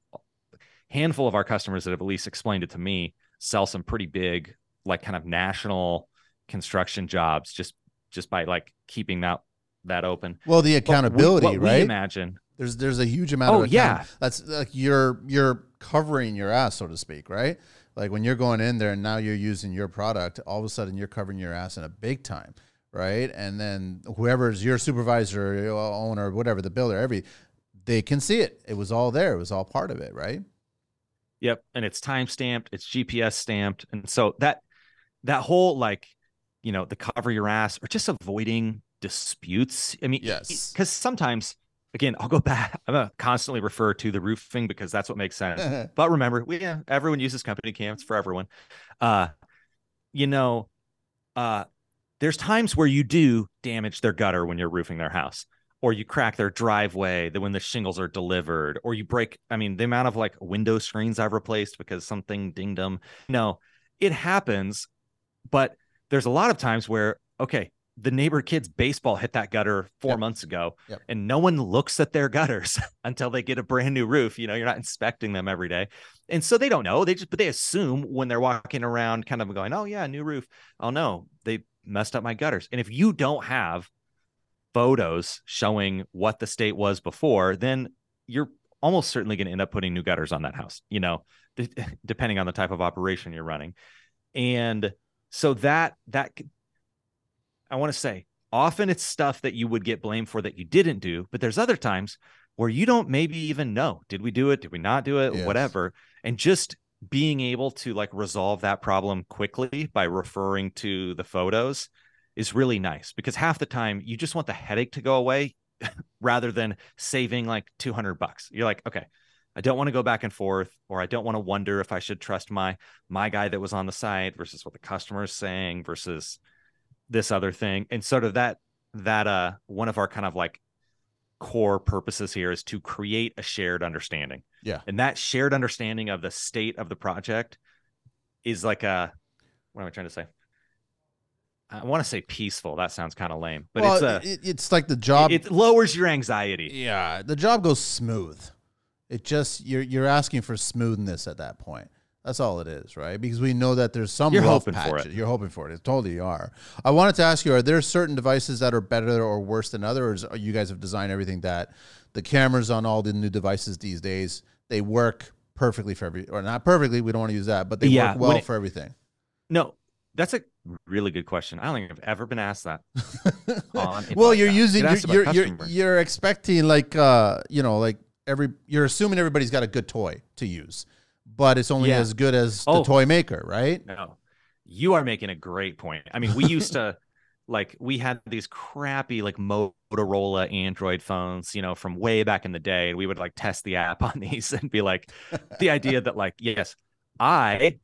handful of our customers that have at least explained it to me sell some pretty big, like kind of national construction jobs just just by like keeping that that open. well, the accountability, what we right? imagine. There's there's a huge amount Oh, of yeah. That's like you're you're covering your ass, so to speak, right? Like when you're going in there and now you're using your product, all of a sudden you're covering your ass in a big time, right? And then whoever's your supervisor, your owner, whatever, the builder, every they can see it. It was all there. It was all part of it, right? Yep, and it's time stamped, it's GPS stamped, and so that that whole like, you know, the cover your ass or just avoiding disputes. I mean, Yes. because sometimes, again, I'll go back. I'm gonna constantly refer to the roofing because that's what makes sense. but remember, we yeah, everyone uses CompanyCams for everyone. Uh, you know, uh, there's times where you do damage their gutter when you're roofing their house or you crack their driveway when the shingles are delivered or you break i mean the amount of like window screens i've replaced because something dinged them no it happens but there's a lot of times where okay, the neighbor kid's baseball hit that gutter four Yep. months ago, Yep. and no one looks at their gutters until they get a brand new roof. You know, you're not inspecting them every day, and so they don't know. They just but they assume when they're walking around, kind of going, "Oh yeah, new roof." Oh no, they messed up my gutters. And if you don't have photos showing what the state was before, then you're almost certainly going to end up putting new gutters on that house. You know, depending on the type of operation you're running, and so that that i want to say often it's stuff that you would get blamed for that you didn't do, but there's other times where you don't maybe even know did we do it, did we not do it, Yes. whatever, and just being able to like resolve that problem quickly by referring to the photos is really nice because half the time you just want the headache to go away rather than saving like 200 bucks. You're like, okay, I don't want to go back and forth or I don't want to wonder if I should trust my my guy that was on the site versus what the customer is saying versus this other thing. And sort of that that uh one of our kind of like core purposes here is to create a shared understanding. Yeah. And that shared understanding of the state of the project is like a what am I trying to say? I want to say peaceful. That sounds kind of lame, but well, it's a it, it's like the job. it lowers your anxiety. yeah, the job goes smooth. It just you're you're asking for smoothness at that point. That's all it is, right? Because we know that there's some You're rough hoping for it. You're hoping for it. It totally are. I wanted to ask you: Are there certain devices that are better or worse than others? Or you guys have designed everything that the cameras on all the new devices these days they work perfectly for every, or not perfectly. We don't want to use that, but they Yeah, work well it- for everything. No, that's a really good question. I don't think I've ever been asked that. well, you're using you're you're, you're you're expecting like uh you know like every you're assuming everybody's got a good toy to use, but it's only Yeah. as good as the Oh. toy maker, right? No, you are making a great point. I mean, we used to like we had these crappy like Motorola Android phones, you know, from way back in the day, and we would like test the app on these and be like, the idea that like, yes, I,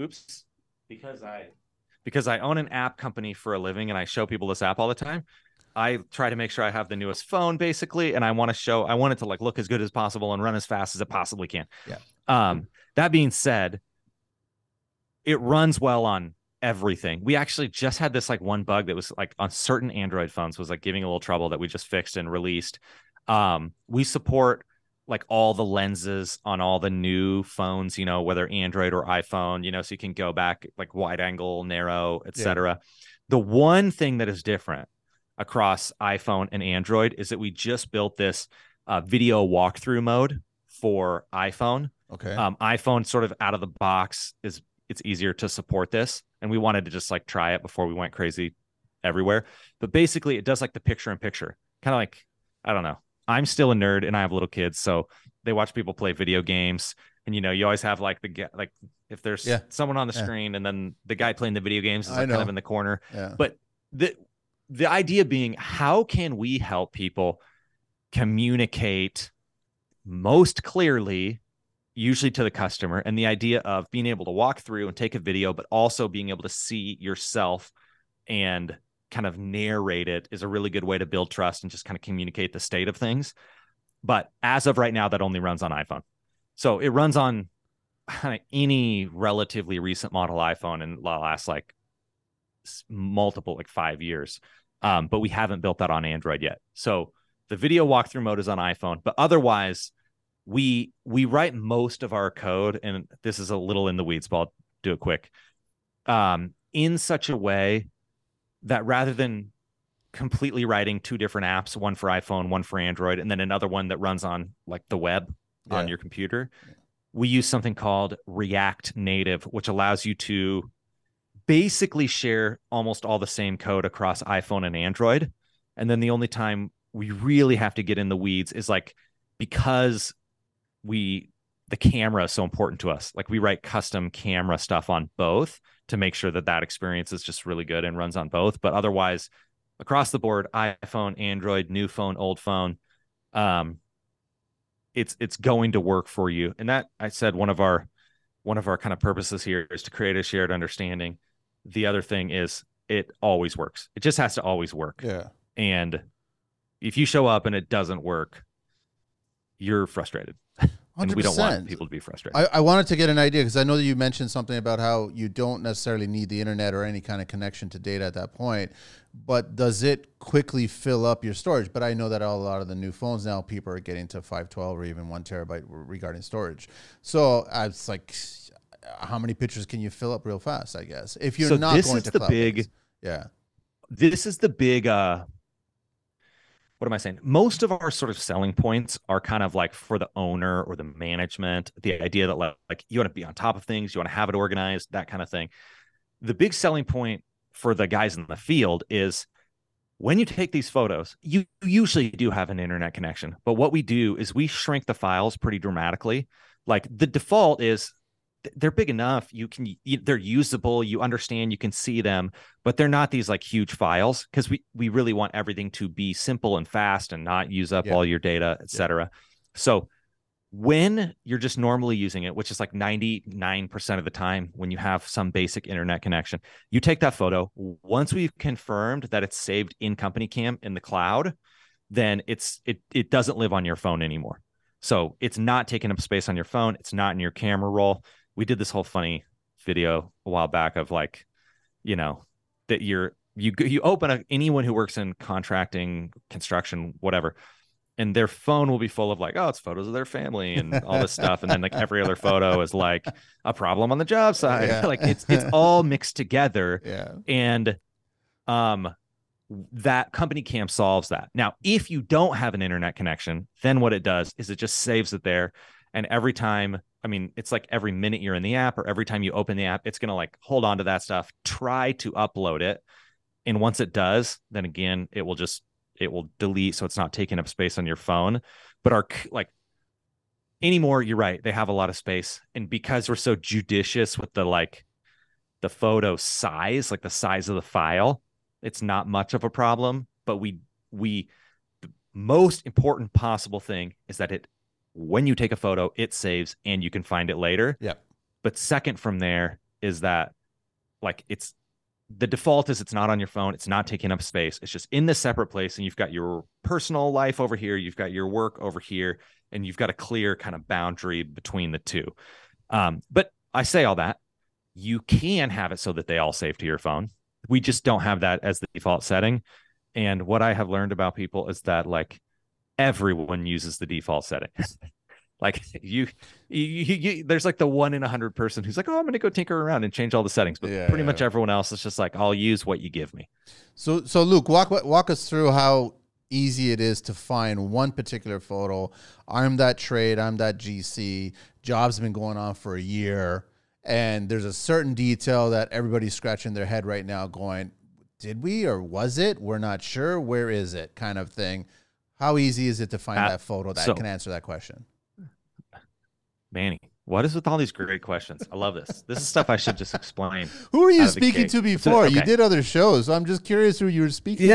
oops, because I, because I own an app company for a living and I show people this app all the time. I try to make sure I have the newest phone basically, and I want to show, I want it to like look as good as possible and run as fast as it possibly can. Yeah. Um, that being said, it runs well on everything. We actually just had this like one bug that was like on certain Android phones was like giving a little trouble that we just fixed and released. Um, we support like all the lenses on all the new phones, you know, whether Android or iPhone, you know, so you can go back like wide angle, narrow, etc. The one thing that is different across iPhone and Android is that we just built this uh, video walkthrough mode for iPhone Okay. um, iphone sort of out of the box is it's easier to support this and we wanted to just like try it before we went crazy everywhere but basically it does like the picture in picture kind of like i don't know i'm still a nerd and i have little kids so they watch people play video games and you know you always have like the like if there's Yeah. someone on the Yeah. screen and then the guy playing the video games is like kind of in the corner yeah. but the the idea being how can we help people communicate most clearly usually to the customer and the idea of being able to walk through and take a video but also being able to see yourself and kind of narrate it is a really good way to build trust and just kind of communicate the state of things. But as of right now that only runs on iphone. So it runs on any relatively recent model iphone and last like multiple like five years um, but we haven't built that on android yet. So the video walkthrough mode is on iphone but otherwise we we write most of our code and this is a little in the weeds but i'll do it quick. Um, in such a way that rather than completely writing two different apps one for iphone one for android and then another one that runs on like the web on your computer we use something called react native which allows you to basically share almost all the same code across iphone and android. And then the only time we really have to get in the weeds is like because we the camera is so important to us. Like we write custom camera stuff on both to make sure that that experience is just really good and runs on both. But otherwise across the board iphone android new phone old phone um it's it's going to work for you. And that i said one of our one of our kind of purposes here is to create a shared understanding the other thing is it always works it just has to always work yeah. and if you show up and it doesn't work you're frustrated Hundred and we don't want people to be frustrated. I, I wanted to get an idea because I know that you mentioned something about how you don't necessarily need the internet or any kind of connection to data at that point, but does it quickly fill up your storage? But I know that a lot of the new phones now, people are getting to 512 or even one terabyte regarding storage. So I was like, how many pictures can you fill up real fast? I guess if you're So not this going is to the cloud big- yeah, this is the big uh what am I saying? Most of our sort of selling points are kind of like for the owner or the management, the idea that like, like you want to be on top of things, you want to have it organized, that kind of thing. The big selling point for the guys in the field is when you take these photos, you usually do have an internet connection. But what we do is we shrink the files pretty dramatically. Like the default is they're big enough you can they're usable you understand you can see them but they're not these like huge files because we we really want everything to be simple and fast and not use up Yeah. all your data etc so when you're just normally using it which is like 99% of the time when you have some basic internet connection you take that photo once we've confirmed that it's saved in CompanyCam in the cloud then it's it it doesn't live on your phone anymore. So it's not taking up space on your phone it's not in your camera roll we did this whole funny video a while back of like you know that you're you you open a, anyone who works in contracting construction whatever and their phone will be full of like oh it's photos of their family and all this stuff and then like every other photo is like a problem on the job site. Yeah. like it's it's all mixed together. Yeah, and um that CompanyCam solves that. Now if you don't have an internet connection then what it does is it just saves it there. And every time i mean it's like every minute you're in the app or every time you open the app it's going to like hold on to that stuff try to upload it and once it does then again it will just it will delete so it's not taking up space on your phone. But our like anymore you're right they have a lot of space and because we're so judicious with the like the photo size like the size of the file it's not much of a problem but we we the most important possible thing is that it when you take a photo it saves and you can find it later. Yep. but second from there is that like it's the default is it's not on your phone it's not taking up space it's just in this separate place and you've got your personal life over here you've got your work over here and you've got a clear kind of boundary between the two. Um, but i say all that you can have it so that they all save to your phone. We just don't have that as the default setting. And what i have learned about people is that like everyone uses the default setting like you, you, you, you there's like the one in a hundred person who's like oh i'm gonna go tinker around and change all the settings but Yeah, pretty yeah. much everyone else is just like i'll use what you give me So, so Luke, walk walk us through how easy it is to find one particular photo. I'm that trade. I'm that GC. Job's been going on for a year, and there's a certain detail that everybody's scratching their head right now, going, "Did we or was it? We're not sure. Where is it?" Kind of thing. How easy is it to find Uh, that photo that so- can answer that question? manny what is with all these great questions i love this this is stuff i should just explain Who were you Out of the speaking to before? You did other shows, so I'm just curious who you were speaking no,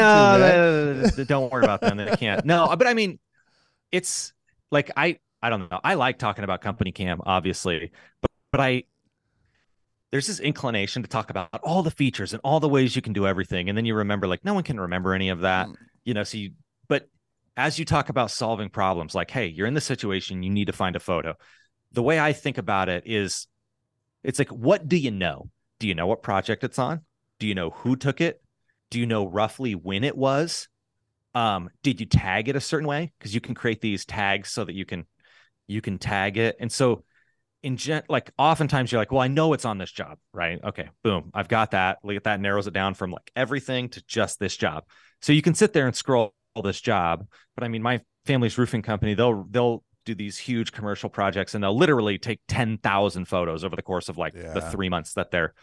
to. uh, don't worry about them. They can't. No, but I mean, it's like I I don't know. I like talking about CompanyCam, obviously, but but I there's this inclination to talk about all the features and all the ways you can do everything, and then you remember like no one can remember any of that, Mm. you know. So you but as you talk about solving problems, like hey, you're in the situation, you need to find a photo. The way I think about it is, it's like what do you know? Do you know what project it's on? Do you know who took it? do you know roughly when it was um did you tag it a certain way because you can create these tags so that you can you can tag it and so in gen like oftentimes you're like well i know it's on this job right okay boom i've got that look at that narrows it down from like everything to just this job so you can sit there and scroll this job but i mean my family's roofing company they'll they'll do these huge commercial projects and they'll literally take 10,000 photos over the course of like the 3 months that they're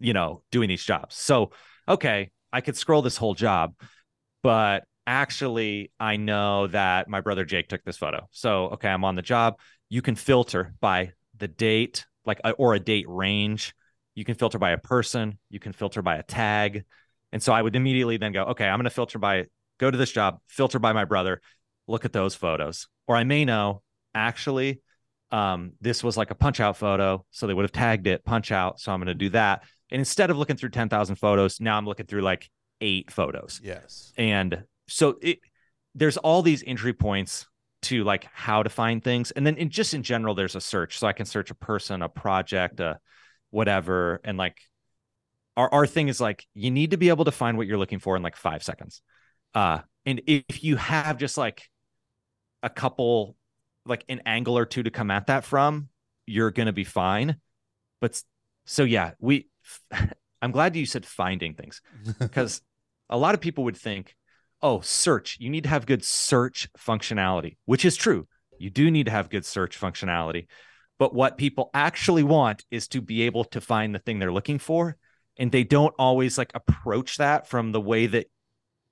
you know doing these jobs so okay, I could scroll this whole job, but actually, I know that my brother Jake took this photo. So, okay, I'm on the job. You can filter by the date, like, uh, or a date range. You can filter by a person. You can filter by a tag. And so I would immediately then go, okay, I'm going to filter by, go to this job, filter by my brother, look at those photos. Or I may know, actually, um, this was like a punch out photo. So they would have tagged it punch out. So I'm going to do that. And instead of looking through 10,000 photos, now I'm looking through like eight photos. Yes. And so it, there's all these entry points to like how to find things. And then in just in general, there's a search. So I can search a person, a project, a whatever. And like our, our thing is like you need to be able to find what you're looking for in like five seconds. Uh and if you have just like a couple like an angle or two to come at that from, you're gonna be fine. But so yeah, we I'm glad you said finding things because a lot of people would think, oh, search, you need to have good search functionality, which is true. You do need to have good search functionality. But what people actually want is to be able to find the thing they're looking for. And they don't always like approach that from the way that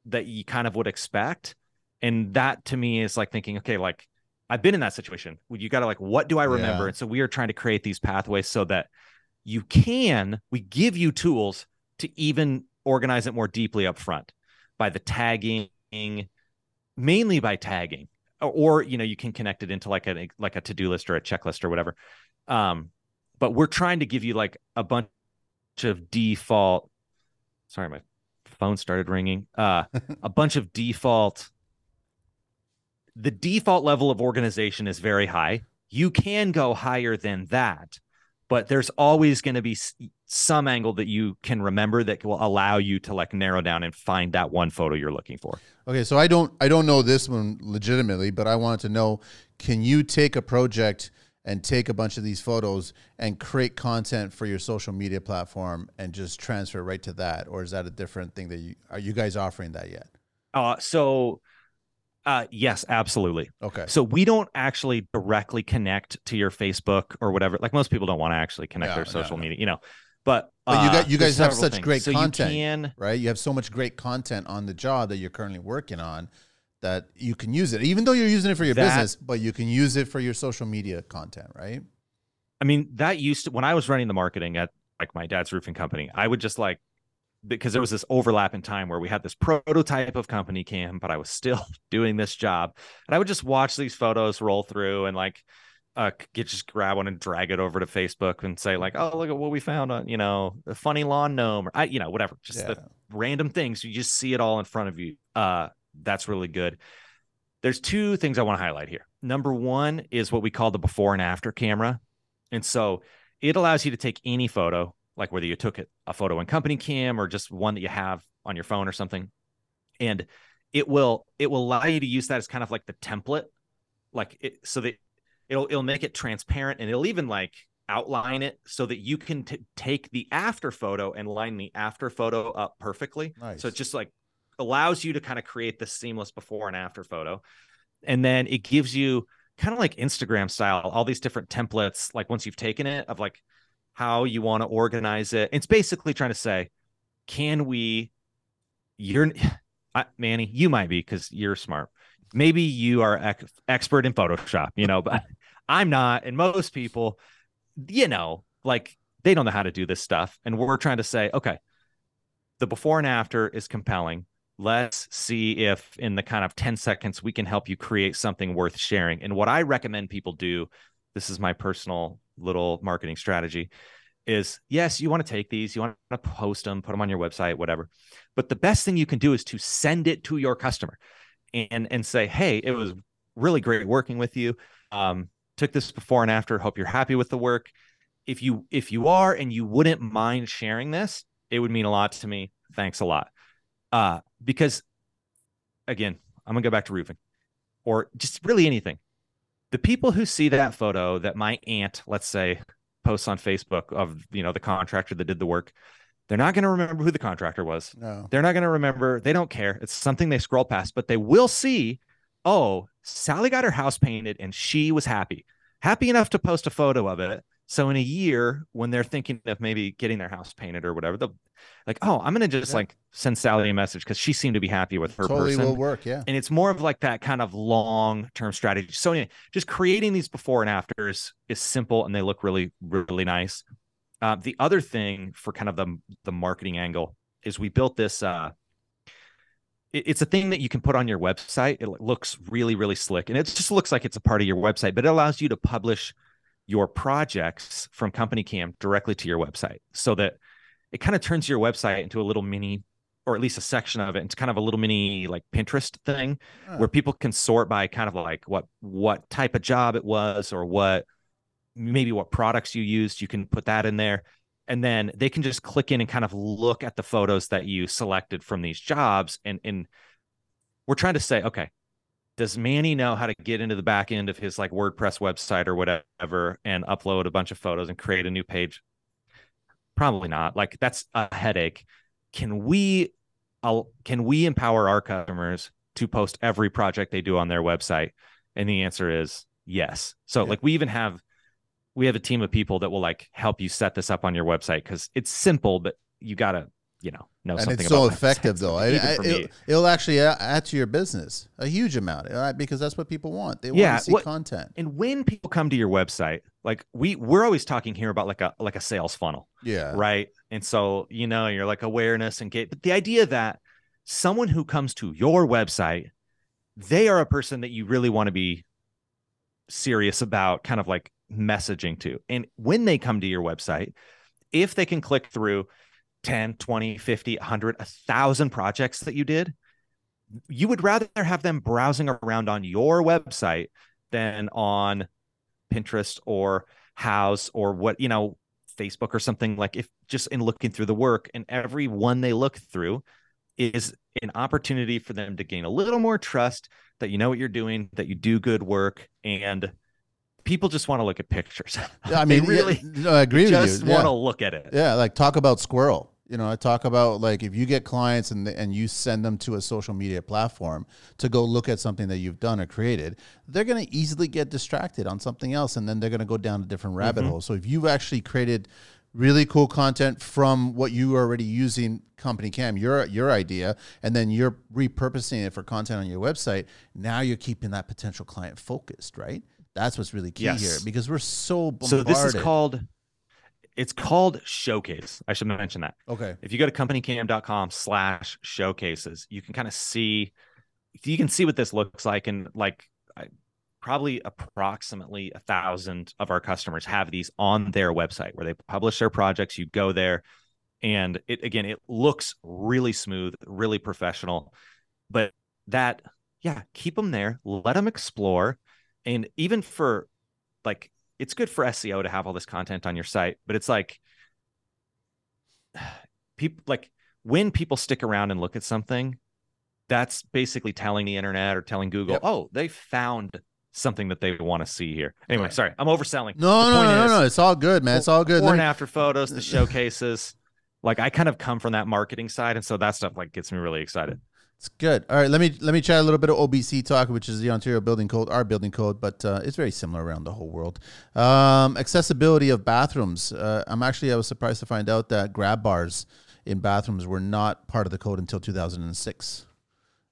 that you kind of would expect. And that to me is like thinking, okay, like I've been in that situation. You got to like, what do I remember? Yeah. And so we are trying to create these pathways so that you can, we give you tools to even organize it more deeply up front by the tagging, mainly by tagging, or, or you know, you can connect it into like a like a to-do list or a checklist or whatever. Um, but we're trying to give you like a bunch of default. Sorry, my phone started ringing. Uh, a bunch of default. The default level of organization is very high. You can go higher than that but there's always going to be some angle that you can remember that will allow you to like narrow down and find that one photo you're looking for. Okay, so I don't I don't know this one legitimately, but I wanted to know can you take a project and take a bunch of these photos and create content for your social media platform and just transfer right to that or is that a different thing that you are you guys offering that yet? Uh so uh, yes, absolutely. Okay. So we don't actually directly connect to your Facebook or whatever. Like most people don't want to actually connect yeah, their social media, you know. But, but you got you uh, guys have such things. great so content, can, right? You have so much great content on the job that you're currently working on that you can use it, even though you're using it for your that, business, but you can use it for your social media content, right? I mean, that used to when I was running the marketing at like my dad's roofing company, I would just like because there was this overlap in time where we had this prototype of company cam but i was still doing this job and i would just watch these photos roll through and like uh get just grab one and drag it over to facebook and say like oh look at what we found on you know a funny lawn gnome or i you know whatever just yeah. the random things you just see it all in front of you uh that's really good. There's two things i want to highlight here. Number one is what we call the before and after camera. And so it allows you to take any photo like whether you took a photo in CompanyCam or just one that you have on your phone or something. And it will it will allow you to use that as kind of like the template. Like it so that it'll it'll make it transparent and it'll even like outline it so that you can t- take the after photo and line the after photo up perfectly. Nice. so it just like allows you to kind of create the seamless before and after photo and then it gives you kind of like instagram style all these different templates like once you've taken it of like how you want to organize it. It's basically trying to say, can we? You're, I, Manny, you might be because you're smart. Maybe you are ex- expert in Photoshop, you know, but I'm not. And most people, you know, like they don't know how to do this stuff. And we're trying to say, okay, the before and after is compelling. Let's see if in the kind of 10 seconds we can help you create something worth sharing. And what I recommend people do, this is my personal little marketing strategy is yes, you want to take these, you want to post them, put them on your website, whatever. But the best thing you can do is to send it to your customer and and say, "Hey, it was really great working with you. Um, took this before and after. Hope you're happy with the work. If you if you are and you wouldn't mind sharing this, it would mean a lot to me. Thanks a lot. Uh, because again, I'm gonna go back to roofing or just really anything the people who see that photo that my aunt, let's say, posts on Facebook of you know the contractor that did the work, they're not going to remember who the contractor was. No. They're not going to remember. They don't care. It's something they scroll past, but they will see, oh, Sally got her house painted and she was happy. Happy enough to post a photo of it. So in a year, when they're thinking of maybe getting their house painted or whatever, they'll like, oh, I'm gonna just yeah. like send Sally a message because she seemed to be happy with her totally person. will work, yeah. And it's more of like that kind of long term strategy. So anyway, just creating these before and afters is simple and they look really really nice. Uh, the other thing for kind of the the marketing angle is we built this. Uh, it, it's a thing that you can put on your website. It looks really really slick, and it just looks like it's a part of your website, but it allows you to publish your projects from CompanyCam directly to your website so that it kind of turns your website into a little mini or at least a section of it. It's kind of a little mini like Pinterest thing Huh. where people can sort by kind of like what what type of job it was or what maybe what products you used. You can put that in there. And then they can just click in and kind of look at the photos that you selected from these jobs. And and we're trying to say, okay, does Manny know how to get into the back end of his like WordPress website or whatever and upload a bunch of photos and create a new page? Probably not. Like that's a headache. Can we I'll, can we empower our customers to post every project they do on their website? And the answer is yes. So Yeah. like we even have we have a team of people that will like help you set this up on your website because it's simple, but you gotta, you know, know and something it's so effective though. I, I, it'll, it'll actually add to your business a huge amount, right? Because that's what people want. They want Yeah, to see what- content. And when people come to your website, like we we're always talking here about like a like a sales funnel. Yeah, right? And so, you know, you're like awareness and get, but the idea that someone who comes to your website, they are a person that you really want to be serious about kind of like messaging to. And when they come to your website, if they can click through 10, 20, 50, 100, 1,000 projects that you did, you would rather have them browsing around on your website than on Pinterest or House or what, you know, Facebook or something like if just in looking through the work and every one they look through is an opportunity for them to gain a little more trust that you know what you're doing, that you do good work, and people just want to look at pictures. Yeah, I mean, really yeah, no, I agree with you. just want to look at it. Yeah, like talk about squirrel. You know, I talk about like if you get clients and and you send them to a social media platform to go look at something that you've done or created, they're going to easily get distracted on something else, and then they're going to go down a different rabbit Mm-hmm. hole. So if you've actually created really cool content from what you are already using CompanyCam your your idea and then you're repurposing it for content on your website now you're keeping that potential client focused right that's what's really key Yes. here because we're so bombarded. So this is called it's called showcase. I should mention that. okay if you go to companycam.com slash showcases you can kind of see you can see what this looks like and like I, probably approximately a thousand of our customers have these on their website where they publish their projects you go there and it again it looks really smooth really professional but that yeah keep them there let them explore and even for like it's good for seo to have all this content on your site but it's like people like when people stick around and look at something that's basically telling the internet or telling google Yep. oh they found something that they want to see here anyway sorry i'm overselling No, The no, point no, no, is, no. It's all good, man. It's all good. before Let and after photos the showcases like i kind of come from that marketing side and so that stuff like gets me really excited It's good. All right, let me let me chat a little bit of OBC talk, which is the Ontario Building Code, our building code, but uh, it's very similar around the whole world. Um, accessibility of bathrooms. Uh, I'm actually I was surprised to find out that grab bars in bathrooms were not part of the code until 2006.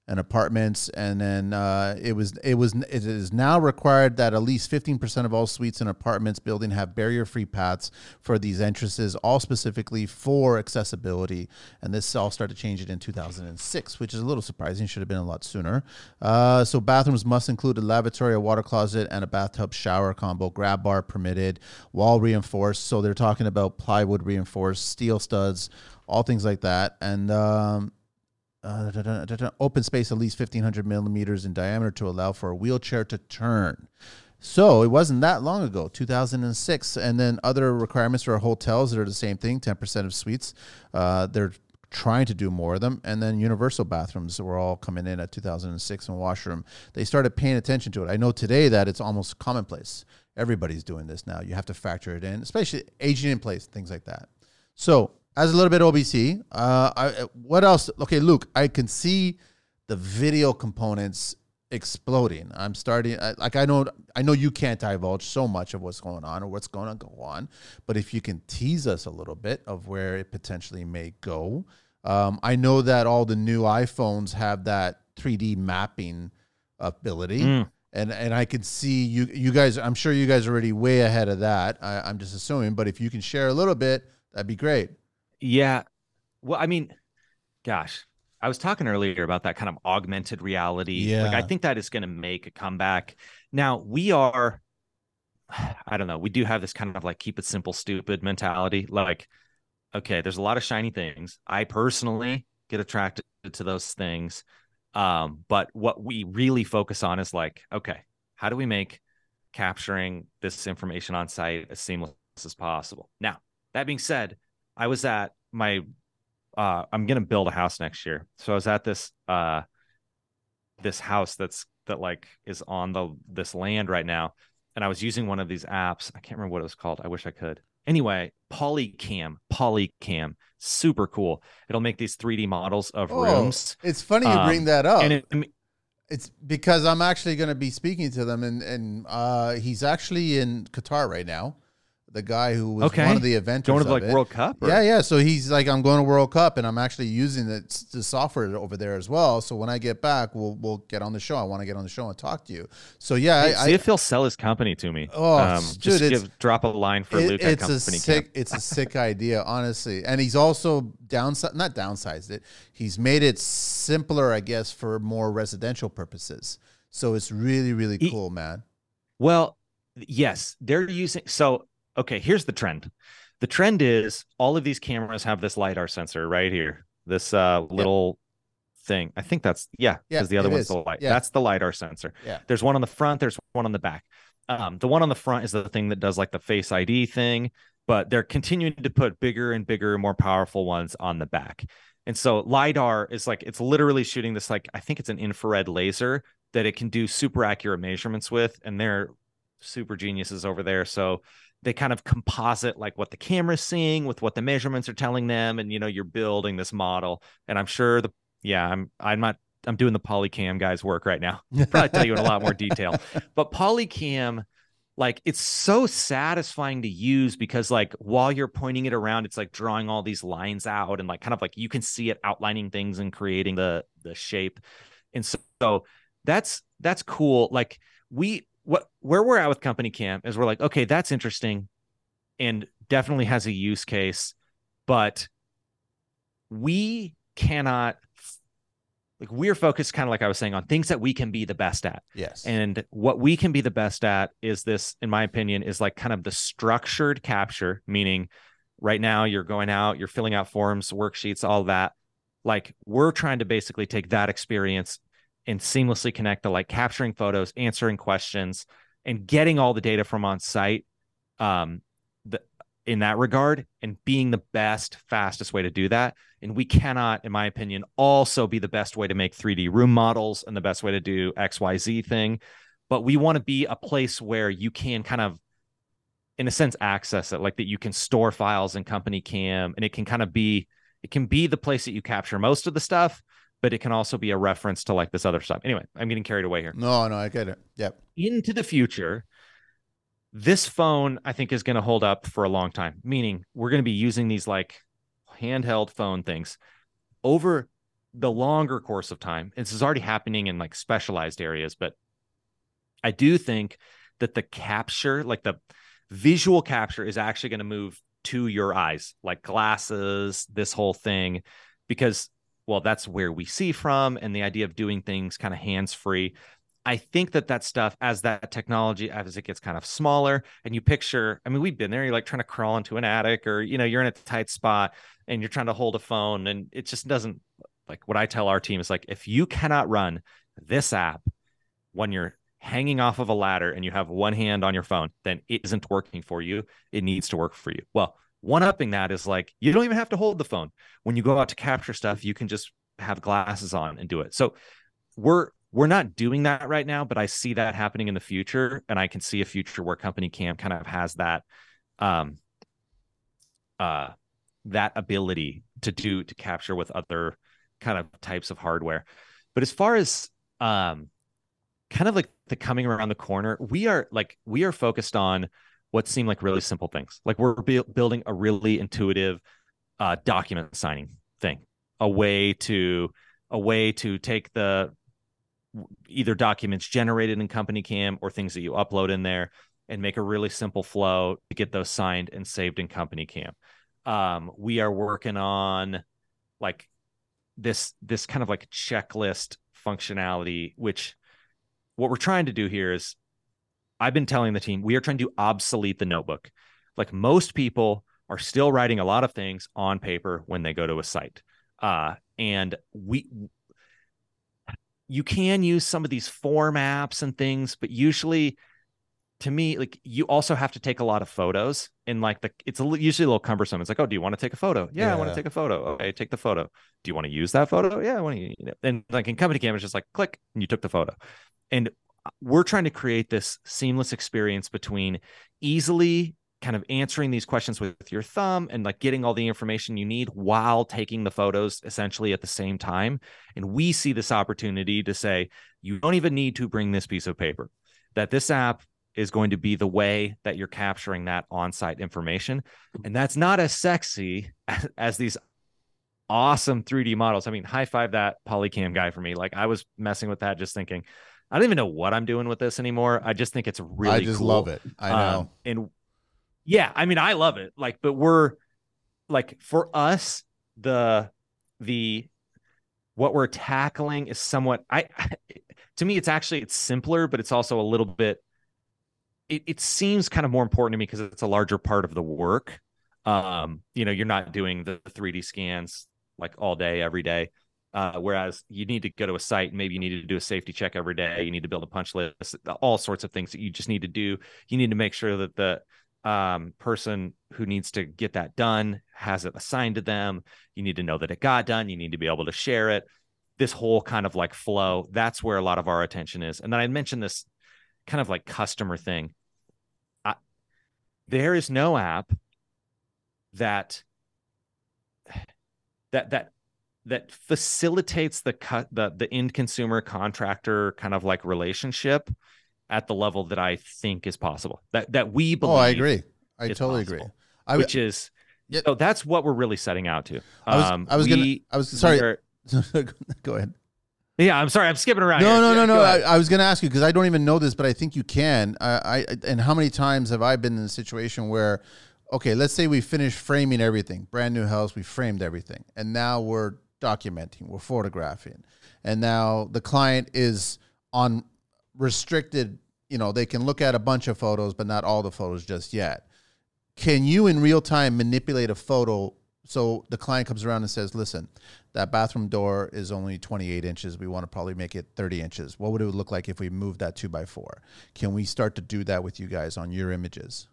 And apartments, and then uh, it was it was it is now required that at least 15% of all suites in apartments building have barrier-free paths for these entrances, all specifically for accessibility. And this all started changing in 2006, which is a little surprising. Should have been a lot sooner. Uh, so bathrooms must include a lavatory, a water closet, and a bathtub shower combo. Grab bar permitted, wall reinforced. So they're talking about plywood reinforced, steel studs, all things like that. And um, uh, da- da- da- open space at least 1500 millimeters in diameter to allow for a wheelchair to turn. So it wasn't that long ago, 2006. And then other requirements for hotels that are the same thing 10% of suites. Uh, they're trying to do more of them. And then universal bathrooms were all coming in at 2006 and washroom. They started paying attention to it. I know today that it's almost commonplace. Everybody's doing this now. You have to factor it in, especially aging in place, things like that. So, as a little bit OBC, uh, I, what else? Okay, Luke, I can see the video components exploding. I'm starting I, like I know I know you can't divulge so much of what's going on or what's going to go on, but if you can tease us a little bit of where it potentially may go. Um, I know that all the new iPhones have that 3D mapping ability. Mm. And, and I can see you you guys. I'm sure you guys are already way ahead of that. I, I'm just assuming, but if you can share a little bit, that'd be great. Yeah. Well, I mean, gosh, I was talking earlier about that kind of augmented reality. Yeah. Like, I think that is going to make a comeback. Now, we are, I don't know, we do have this kind of like keep it simple, stupid mentality. Like, okay, there's a lot of shiny things. I personally get attracted to those things. Um, but what we really focus on is like, okay, how do we make capturing this information on site as seamless as possible? Now, that being said, I was at my uh I'm gonna build a house next year. So I was at this uh this house that's that like is on the this land right now. And I was using one of these apps. I can't remember what it was called. I wish I could. Anyway, Polycam, Polycam, super cool. It'll make these 3D models of Oh, rooms. It's funny you Um, bring that up. And it, I mean, It's because I'm actually going to be speaking to them, and and uh, he's actually in Qatar right now. The guy who was Okay. one of the eventers going to of like it. World Cup. or- Yeah, yeah. So he's like, I'm going to World Cup, and I'm actually using the, the software over there as well. So when I get back, we'll we'll get on the show. I want to get on the show and talk to you. So yeah, Hey, I, see I, if he'll sell his company to me. Oh, um, dude, just give drop a line for it- Luke at it's a company sick, camp. it's a sick idea, honestly. And he's also downside, not downsized it. He's made it simpler, I guess, for more residential purposes. So it's really, really He- cool, man. Well, yes, they're using. So, okay, here's the trend. The trend is all of these cameras have this lidar sensor right here. This uh little thing. I think that's yeah, Yeah, because the other one's is. the light. Yeah. That's the lidar sensor. Yeah. There's one on the front. There's one on the back. Um, the one on the front is the thing that does like the Face ID thing, but they're continuing to put bigger and bigger, more powerful ones on the back. And so lidar is like it's literally shooting this like I think it's an infrared laser that it can do super accurate measurements with, and they're super geniuses over there. So they kind of composite like what the camera's seeing with what the measurements are telling them, and you know you're building this model. And I'm sure the yeah I'm I'm not I'm doing the polycam guys work right now. Probably tell you in a lot more detail, but polycam like it's so satisfying to use because like while you're pointing it around it's like drawing all these lines out and like kind of like you can see it outlining things and creating the the shape and so, so that's that's cool like we what where we're at with CompanyCam is we're like okay that's interesting and definitely has a use case but we cannot like we're focused kind of like i was saying on things that we can be the best at Yes. and what we can be the best at is this, in my opinion, is like kind of the structured capture, meaning right now you're going out, you're filling out forms, worksheets, all that. Like we're trying to basically take that experience and seamlessly connect to like capturing photos, answering questions, and getting all the data from on site. Um, the, in that regard, and being the best, fastest way to do that. And we cannot, in my opinion, also be the best way to make 3D room models and the best way to do XYZ thing. But we want to be a place where you can kind of, in a sense, access it, like that you can store files in CompanyCam, and it can kind of be, it can be the place that you capture most of the stuff, but it can also be a reference to like this other stuff. Anyway, I'm getting carried away here no, no, I get it. Yep. into the future, this phone I think is going to hold up for a long time. Meaning, we're going to be using these like handheld phone things over the longer course of time. This is already happening in like specialized areas, but I do think that the capture, like the visual capture, is actually going to move to your eyes, like glasses, this whole thing, because well, that's where we see from, and the idea of doing things kind of hands free. I think that that stuff, as that technology, as it gets kind of smaller, and you picture, I mean, we've been there. You're like trying to crawl into an attic, or you know, you're in a tight spot, and you're trying to hold a phone, and it just doesn't. Like what I tell our team is like, if you cannot run this app when you're hanging off of a ladder and you have one hand on your phone, then it isn't working for you. It needs to work for you. Well, one upping that is like you don't even have to hold the phone. When you go out to capture stuff, you can just have glasses on and do it. So we're we're not doing that right now, but I see that happening in the future, and I can see a future where CompanyCam kind of has that um uh that ability to do to capture with other kind of types of hardware. But as far as um kind of like the coming around the corner, we are like we are focused on what seem like really simple things. Like we're bu- building a really intuitive uh, document signing thing, a way to a way to take the either documents generated in CompanyCam or things that you upload in there and make a really simple flow to get those signed and saved in CompanyCam. Um, we are working on like this this kind of like checklist functionality, which what we're trying to do here is I've been telling the team we are trying to obsolete the notebook. Like most people are still writing a lot of things on paper when they go to a site. Uh, and we you can use some of these form apps and things, but usually to me, like you also have to take a lot of photos and like the it's a, usually a little cumbersome. It's like, oh, do you want to take a photo? Yeah, yeah. I want to take a photo. Okay, take the photo. Do you want to use that photo? Yeah, I want to. You know. And like in CompanyCam, it's just like click and you took the photo. And we're trying to create this seamless experience between easily kind of answering these questions with, your thumb and like getting all the information you need while taking the photos essentially at the same time. And we see this opportunity to say, you don't even need to bring this piece of paper. That this app is going to be the way that you're capturing that on-site information and that's not as sexy as, these awesome 3d models i mean high five that polycam guy for me like i was messing with that just thinking i don't even know what i'm doing with this anymore i just think it's really i just cool. love it i know um, and yeah i mean i love it like but we're like for us the the what we're tackling is somewhat I, I to me it's actually it's simpler but it's also a little bit it, it seems kind of more important to me because it's a larger part of the work. Um, you know, you're not doing the 3D scans like all day, every day. Uh, whereas you need to go to a site, maybe you need to do a safety check every day. You need to build a punch list, all sorts of things that you just need to do. You need to make sure that the um, person who needs to get that done has it assigned to them. You need to know that it got done. You need to be able to share it. This whole kind of like flow, that's where a lot of our attention is. And then I mentioned this kind of like customer thing there is no app that that that that facilitates the cut the the end consumer contractor kind of like relationship at the level that I think is possible. That that we believe. Oh, I agree. I totally possible, agree. I, which is yeah. so that's what we're really setting out to. I was, um, I was we, gonna. I was sorry. Are, Go ahead. Yeah, I'm sorry. I'm skipping around. No, here. no, no, no. I, I, was going to ask you because I don't even know this, but I think you can. I, I and how many times have I been in a situation where, okay, let's say we finished framing everything, brand new house, we framed everything, and now we're documenting, we're photographing, and now the client is on restricted. You know, they can look at a bunch of photos, but not all the photos just yet. Can you in real time manipulate a photo so the client comes around and says, "Listen, that bathroom door is only 28 inches. We want to probably make it 30 inches. What would it look like if we moved that two by four? Can we start to do that with you guys on your images?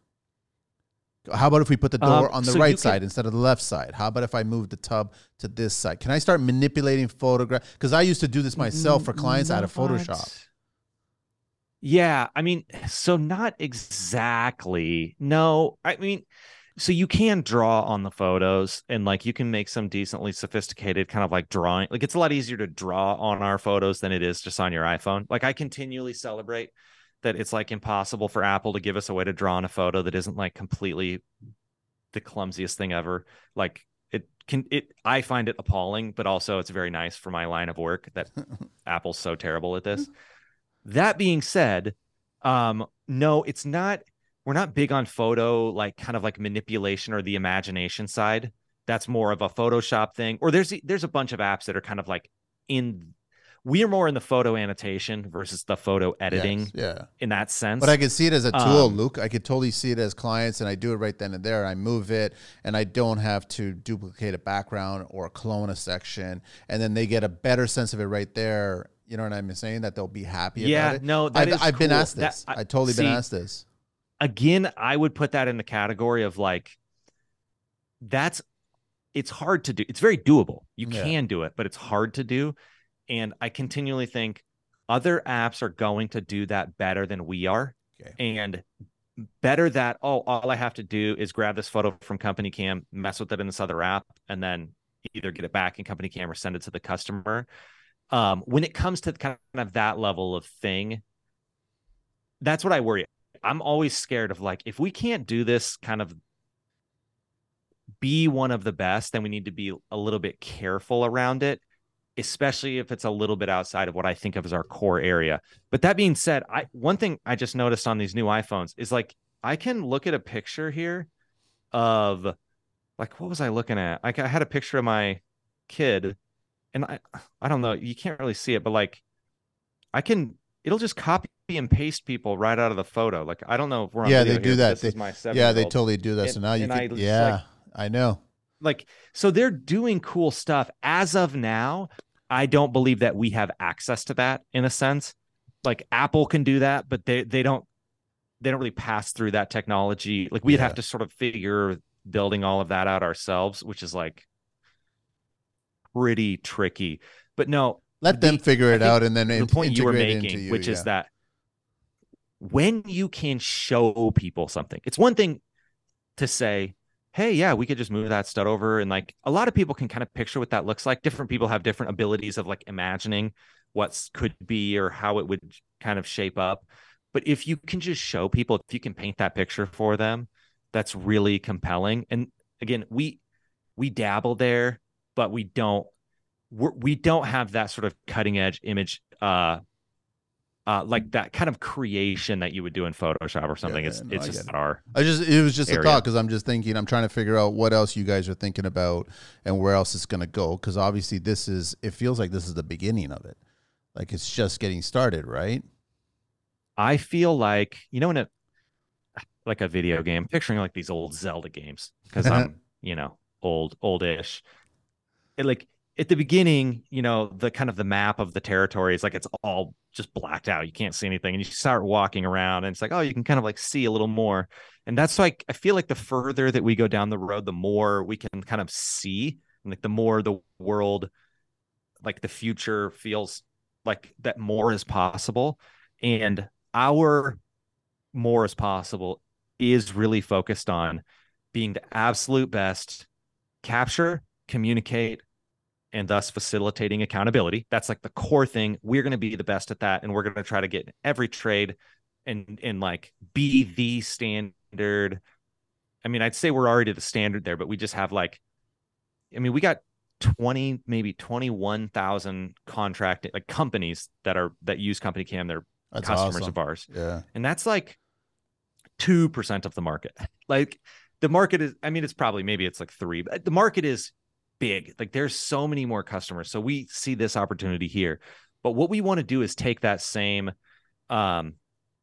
How about if we put the door um, on the so right side can... instead of the left side? How about if I move the tub to this side? Can I start manipulating photograph? Because I used to do this myself for clients out of Photoshop. Yeah, I mean, so not exactly. No, I mean, so you can draw on the photos and like you can make some decently sophisticated kind of like drawing like it's a lot easier to draw on our photos than it is just on your iphone like i continually celebrate that it's like impossible for apple to give us a way to draw on a photo that isn't like completely the clumsiest thing ever. Like it can it i find it appalling but also it's very nice for my line of work that apple's so terrible at this. That being said um no it's not we're not big on photo like kind of like manipulation or the imagination side. That's more of a photoshop thing or there's there's a bunch of apps that are kind of like in we're more in the photo annotation versus the photo editing yes, yeah in that sense but i can see it as a tool um, luke i could totally see it as clients and i do it right then and there i move it and i don't have to duplicate a background or clone a section and then they get a better sense of it right there you know what i'm saying that they'll be happy yeah, about it no i've, I've cool. been asked this that, I, I, totally see, been asked this again, I would put that in the category of like, that's, it's hard to do. It's very doable. You yeah. can do it, but it's hard to do. And I continually think other apps are going to do that better than we are. Okay. And better that, oh, all I have to do is grab this photo from CompanyCam, mess with it in this other app, and then either get it back in CompanyCam or send it to the customer. Um, when it comes to kind of that level of thing, that's what I worry. I'm always scared of like if we can't do this kind of be one of the best, then we need to be a little bit careful around it, especially if it's a little bit outside of what I think of as our core area. But that being said, I one thing I just noticed on these new iPhones is like I can look at a picture here of like what was I looking at? Like I had a picture of my kid and I I don't know, you can't really see it, but like I can it'll just copy and paste people right out of the photo. Like I don't know if we're on yeah, they do here, that. They, yeah, they totally do that. And, so now you can, I, yeah, like, I know. like so they're doing cool stuff as of now i don't believe that we have access to that in a sense like apple can do that but they they don't they don't really pass through that technology like we'd Yeah. have to sort of figure building all of that out ourselves which is like pretty tricky but no Let them figure it out and then the in- point you were making, you, which yeah. is that when you can show people something, it's one thing to say, "Hey, yeah, we could just move that stud over," and like a lot of people can kind of picture what that looks like. Different people have different abilities of like imagining what's could be or how it would kind of shape up. But if you can just show people, if you can paint that picture for them, that's really compelling. And again, we we dabble there, but we don't we're, we don't have that sort of cutting edge image uh uh like that kind of creation that you would do in photoshop or something. Yeah, it's no, it's I just not our I just it was just a thought because I'm just thinking I'm trying to figure out what else you guys are thinking about and where else it's gonna go. Because obviously this is it feels like this is the beginning of it, like it's just getting started, right? i feel like you know in a like a video game picturing like these old zelda games because i'm you know old oldish. It like at the beginning you know the kind of the map of the territory is like it's all just blacked out. You can't see anything and you start walking around and it's like oh you can kind of like see a little more. And that's like i feel like the further that we go down the road the more we can kind of see and like the more the world like the future feels like that more is possible. And our more is possible is really focused on being the absolute best capture communicate and thus facilitating accountability. That's like the core thing. We're going to be the best at that and we're going to try to get every trade and and like be the standard. I mean i'd say we're already the standard there but we just have like i mean we got 20 maybe 21,000 contract like companies that are that use CompanyCam. They're That's customers awesome. of ours. Yeah, and that's like 2% of the market. Like the market is i mean it's probably maybe it's like 3 but the market is big. Like there's so many more customers so we see this opportunity here. But what we want to do is take that same um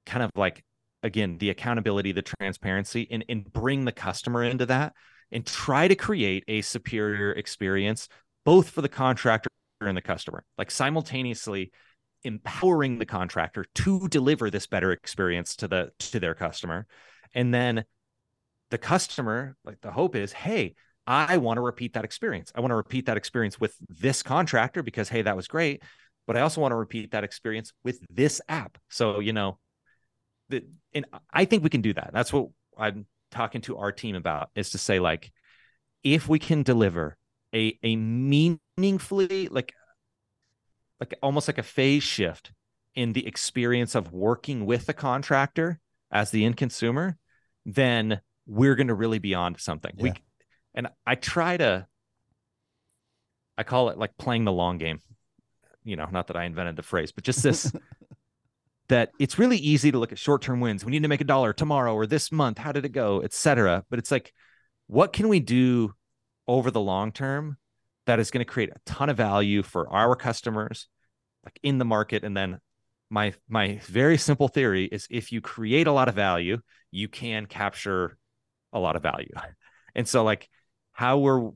kind of like again the accountability the transparency and and bring the customer into that and try to create a superior experience both for the contractor and the customer like simultaneously empowering the contractor to deliver this better experience to the to their customer. And then the customer like the hope is hey i want to repeat that experience i want to repeat that experience with this contractor because hey that was great but i also want to repeat that experience with this app so you know the, and i think we can do that that's what i'm talking to our team about is to say like if we can deliver a a meaningfully like like almost like a phase shift in the experience of working with the contractor as the end consumer, then we're going to really be on to something. We Yeah. And I try to I call it like playing the long game. You know, not that I invented the phrase, but just this that it's really easy to look at short-term wins. We need to make a dollar tomorrow or this month. How did it go, etc. But it's like what can we do over the long term that is going to create a ton of value for our customers like in the market and then my my very simple theory is if you create a lot of value you can capture a lot of value and so like how we're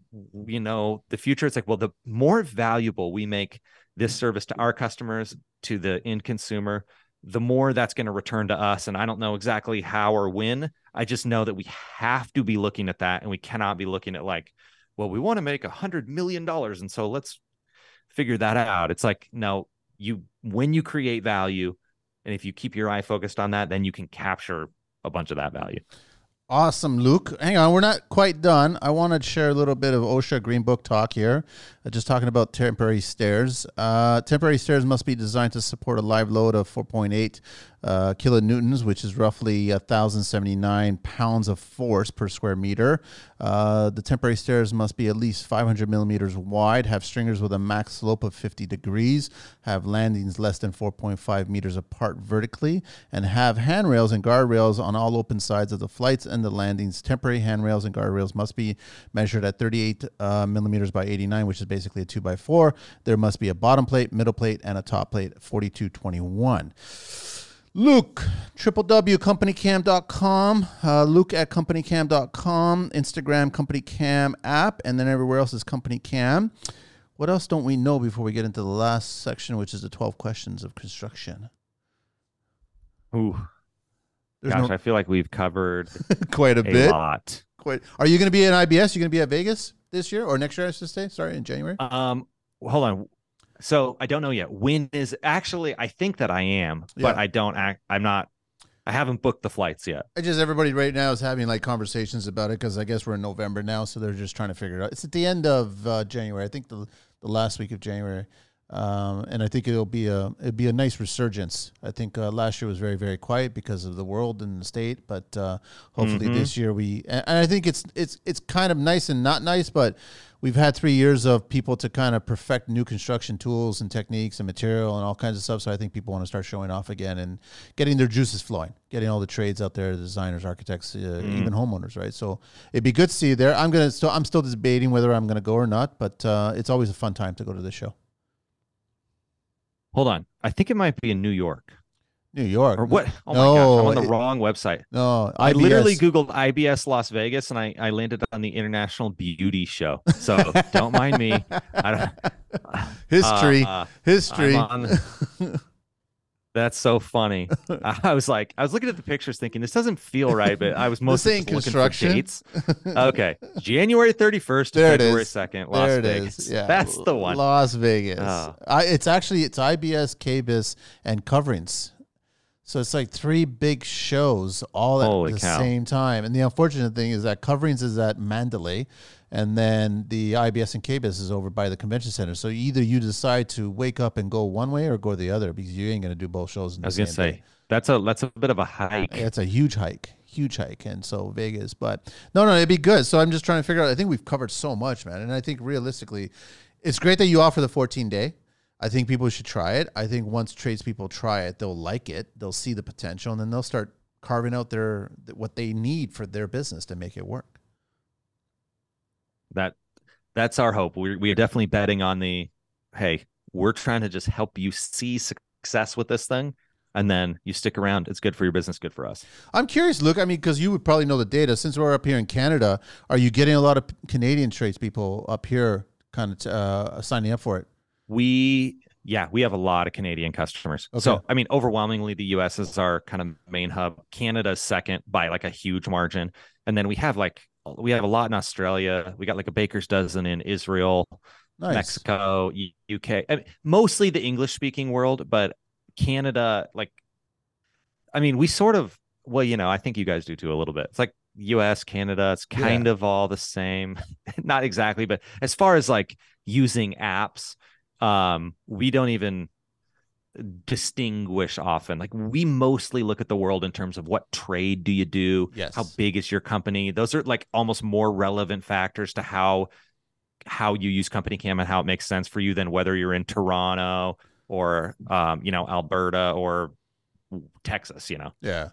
you know the future it's like well the more valuable we make this service to our customers to the end consumer the more that's going to return to us and i don't know exactly how or when. I just know that we have to be looking at that and we cannot be looking at like well we want to make a hundred million dollars and so let's figure that out. It's like no you when you create value and if you keep your eye focused on that then you can capture a bunch of that value Awesome, Luke. Hang on, we're not quite done. I want to share a little bit of OSHA Green Book talk here. Uh, just talking about temporary stairs. Uh, temporary stairs must be designed to support a live load of 4.8 uh, kilonewtons, which is roughly 1,079 pounds of force per square meter. Uh, the temporary stairs must be at least 500 millimeters wide, have stringers with a max slope of 50 degrees, have landings less than 4.5 meters apart vertically, and have handrails and guardrails on all open sides of the flights and the landings. Temporary handrails and guardrails must be measured at 38 uh, millimeters by 89, which is basically a 2 by 4 There must be a bottom plate, middle plate, and a top plate, 4221. Luke, www.companycam.com, uh, Luke at companycam.com, Instagram companycam app, and then everywhere else is CompanyCam. What else don't we know before we get into the last section, which is the 12 questions of construction? Ooh, There's gosh, no, I feel like we've covered quite a, a bit. lot. Quite. Are you going to be at IBS? You going to be at Vegas this year or next year? I should say. Sorry, in January. Um, hold on. So I don't know yet. When is actually? I think that I am, but Yeah. I don't act. I'm not. I haven't booked the flights yet. I just everybody right now is having like conversations about it because I guess we're in November now, so they're just trying to figure it out. It's at the end of uh, January, I think the the last week of January, um, and I think it'll be a it'll be a nice resurgence. I think uh, last year was very very quiet because of the world and the state, but uh, hopefully Mhm. this year we and, and I think it's it's it's kind of nice and not nice, but we've had three years of people to kind of perfect new construction tools and techniques and material and all kinds of stuff. So I think people want to start showing off again and getting their juices flowing, getting all the trades out there, the designers, architects, uh, Mm. even homeowners, right? So it'd be good to see you there. I'm gonna still I'm still debating whether I'm gonna go or not, but uh, it's always a fun time to go to this show. Hold on. I think it might be in New York New York or what? Oh No, my gosh, I'm on the it- wrong website. No, I literally googled IBS Las Vegas and I, I landed on the International Beauty Show. So don't mind me. I don't, history, uh, history. I'm on- that's so funny. I was like, I was looking at the pictures thinking this doesn't feel right, but I was mostly just looking for dates. Okay, January 31st to There it February is. 2nd, Las there it Vegas. is. Yeah, That's the one. Las Vegas. Oh. I, it's actually it's IBS, KBIS, and Coverings. So it's like three big shows all at Holy the cow. same time. And the unfortunate thing is that Coverings is at Mandalay, and then the IBS and KBIS is over by the convention center. So either you decide to wake up and go one way or go the other because you ain't going to do both shows. In I was gonna say day. that's a that's a bit of a hike. It's a huge hike, huge hike, and so Vegas. But no, no, it'd be good. So I'm just trying to figure out. I think we've covered so much, man, and I think realistically, it's great that you offer the 14 day. I think people should try it. I think once tradespeople try it, they'll like it. They'll see the potential, and then they'll start carving out their what they need for their business to make it work. That that's our hope. We're we're definitely betting on the hey, we're trying to just help you see success with this thing. And then you stick around. It's good for your business, good for us. I'm curious, Luke. I mean, because you would probably know the data. Since we're up here in Canada, are you getting a lot of Canadian tradespeople up here, kind of uh, signing up for it? We yeah, we have a lot of Canadian customers. Okay. So I mean, overwhelmingly the US is our kind of main hub. Canada's second by like a huge margin. And then we have like we have a lot in Australia. We got like a baker's dozen in Israel, Nice. Mexico, UK. I mean, mostly the English speaking world, but Canada, like, I mean, we sort of, well, you know, I think you guys do too a little bit. It's like US, Canada, it's kind of all the same. Not exactly, but as far as like using apps, um, we don't even distinguish often. Like, we mostly look at the world in terms of what trade do you do? Yes. How big is your company? Those are like almost more relevant factors to how how you use CompanyCam and how it makes sense for you than whether you're in toronto or um, you know alberta or texas you know Yeah.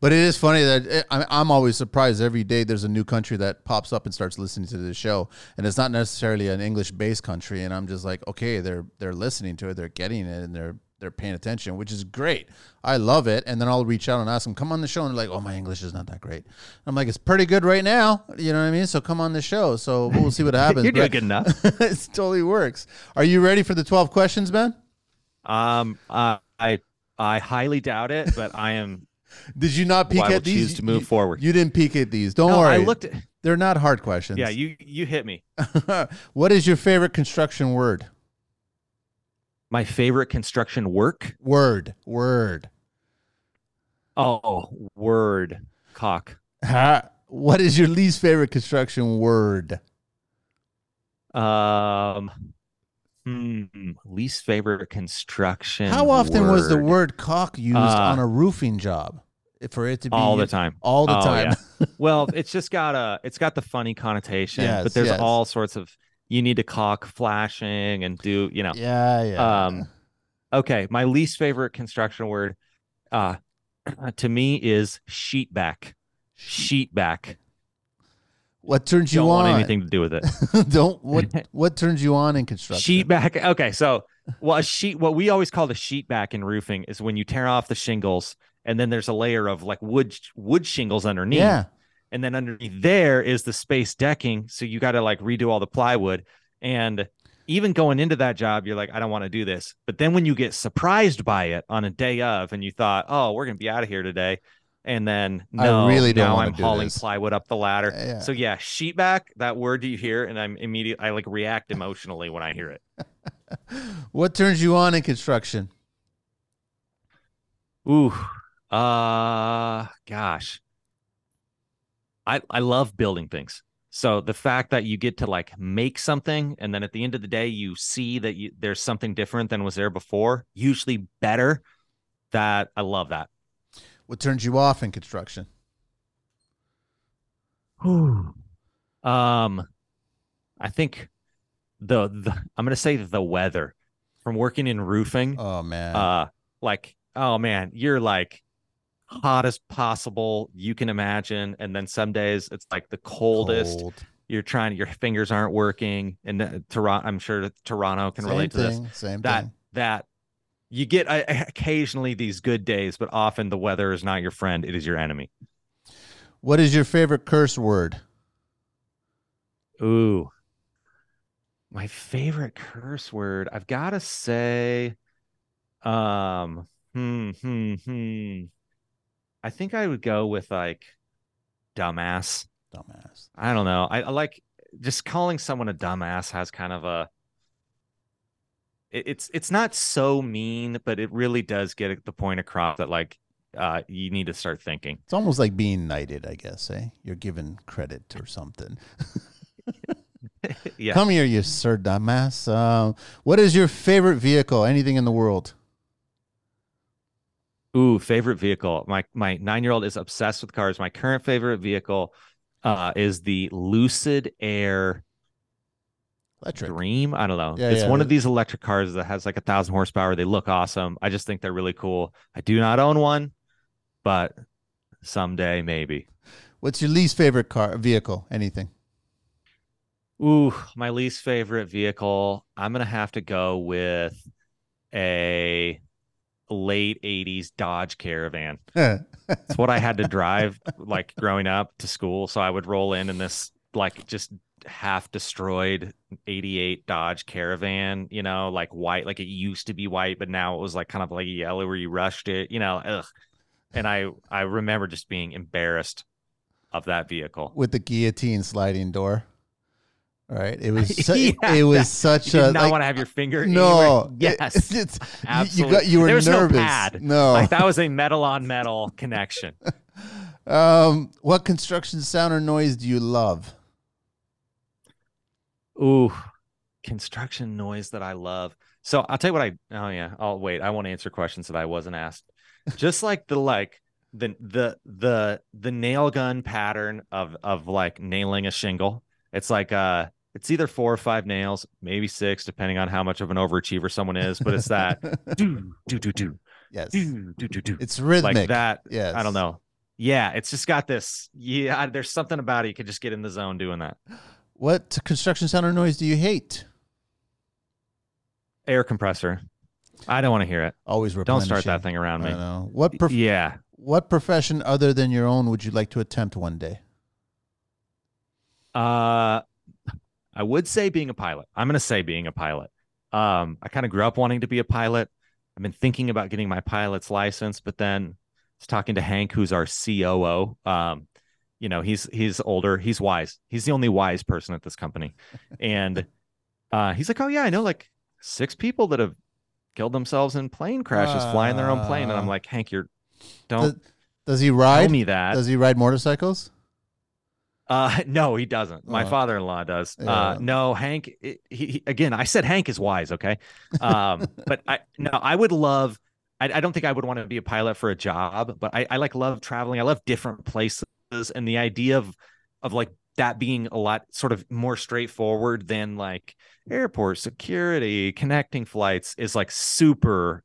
But it is funny that it, I- I'm always surprised every day there's a new country that pops up and starts listening to the show, and it's not necessarily an English-based country. And I'm just like, okay, they're they're listening to it, they're getting it, and they're they're paying attention, which is great. I love it. And then I'll reach out and ask them, come on the show, and they're like, oh, my English is not that great. I'm like, it's pretty good right now, you know what I mean? So come on the show. So we'll see what happens. you're doing good enough it totally works. Are you ready for the 12 questions, man? um uh, i i highly doubt it but i am Did you not peek well, at these? choose to move you, forward You didn't peek at these. Don't no, worry. i looked at They're not hard questions. yeah you you hit me what is your favorite construction word? my favorite construction work Word. Word. oh word caulk Ha. What is your least favorite construction word? um hmm, least favorite construction How often was the word? word caulk used Uh, on a roofing job? For it to be all the time All the Oh, time. yeah. well, it's just got a it's got the funny connotation, Yes, but there's yes. all sorts of you need to caulk flashing and do, you know. yeah, yeah. Um okay, my least favorite construction word uh to me is sheetback. Sheetback. What turns you Don't on? want anything to do with it. Don't what what turns you on in construction? Sheet back. Okay, so well, a sheet. What we always call the sheet back in roofing is when you tear off the shingles, and then there's a layer of like wood wood shingles underneath. Yeah. And then underneath there is the space decking, so you got to like redo all the plywood. And even going into that job, you're like, I don't want to do this. But then when you get surprised by it on a day of, and you thought, oh, we're gonna be out of here today, and then I no, really don't now I'm hauling this. plywood up the ladder. Yeah. So yeah, sheet back. That word do you hear, and I'm immediate. I like react emotionally when I hear it. What turns you on in construction? Ooh, uh, gosh, I I love building things. So the fact that you get to like make something, and then at the end of the day, you see that you, there's something different than was there before, usually better. That I love that. What turns you off in construction? Um, I think the the I'm gonna say the weather from working in roofing. Oh man. uh like oh man you're like hot as possible you can imagine and then some days it's like the coldest Cold. you're trying your fingers aren't working and uh, toronto i'm sure toronto can Same relate to this thing. Same that thing. that you get uh, occasionally these good days but often the weather is not your friend it is your enemy What is your favorite curse word? ooh my favorite curse word i've got to say um hmm hmm hmm i think i would go with like dumbass Dumbass. i don't know i, I like just calling someone a dumbass has kind of a it's it's not so mean but it really does get the point across that like uh you need to start thinking It's almost like being knighted, I guess, eh? You're given credit or something. yeah Come here, you sir dumbass. Um, what is your favorite vehicle? Anything in the world? Ooh, favorite vehicle. My my nine year old is obsessed with cars. My current favorite vehicle uh, is the Lucid Air Electric. Dream. I don't know. Yeah, it's yeah. one of these electric cars that has like a thousand horsepower. They look awesome. I just think they're really cool. I do not own one, but someday maybe. What's your least favorite car vehicle? Anything? Ooh, my least favorite vehicle. I'm gonna have to go with a late 80s Dodge Caravan. It's what I had to drive like growing up to school. So I would roll in in this like just half destroyed 88 Dodge Caravan, you know, like white, like it used to be white, but now it was like kind of like yellow where you rushed it, you know, ugh. And I I remember just being embarrassed of that vehicle. With the guillotine sliding door. Right. It was su- Yeah, it was such You a did not like, want to have your finger no. anywhere. it- Yes. it's, you- absolutely. You got you were There was no nervous. pad. No. like that was a metal on metal connection. Um, what construction sound or noise do you love? Ooh, construction noise that I love. So I'll tell you what I oh yeah, I'll wait. I won't answer questions that I wasn't asked. Just like the like the the the the nail gun pattern of of like nailing a shingle. It's like uh it's either four or five nails, maybe six, depending on how much of an overachiever someone is, but it's that do do do do yes. do do do do It's rhythmic. like that. Yes. I don't know. Yeah, it's just got this. Yeah, there's something about it. You could just get in the zone doing that. What construction sound or noise do you hate? Air compressor. I don't want to hear it. Always Don't start that thing around I me. know. What prof- yeah. what profession other than your own would you like to attempt one day? Uh I would say being a pilot. I'm gonna say being a pilot. Um, I kind of grew up wanting to be a pilot. I've been thinking about getting my pilot's license, but then I was talking to Hank, who's our COO. Um, you know, he's he's older, he's wise. He's the only wise person at this company. And uh he's like, Oh yeah, I know like six people that have killed themselves in plane crashes flying their own plane. And I'm Ah. like, Hank, you're don't Does, does he tell ride? me that. Does he ride motorcycles? Uh, no, he doesn't. My Oh. father-in-law does. Yeah. Uh, no, Hank. He, he- again, I said Hank is wise. Okay, um, but I no, I would love. I, I don't think I would want to be a pilot for a job, but I, I like love traveling. I love different places, and the idea of of like that being a lot sort of more straightforward than like airport security, connecting flights is like super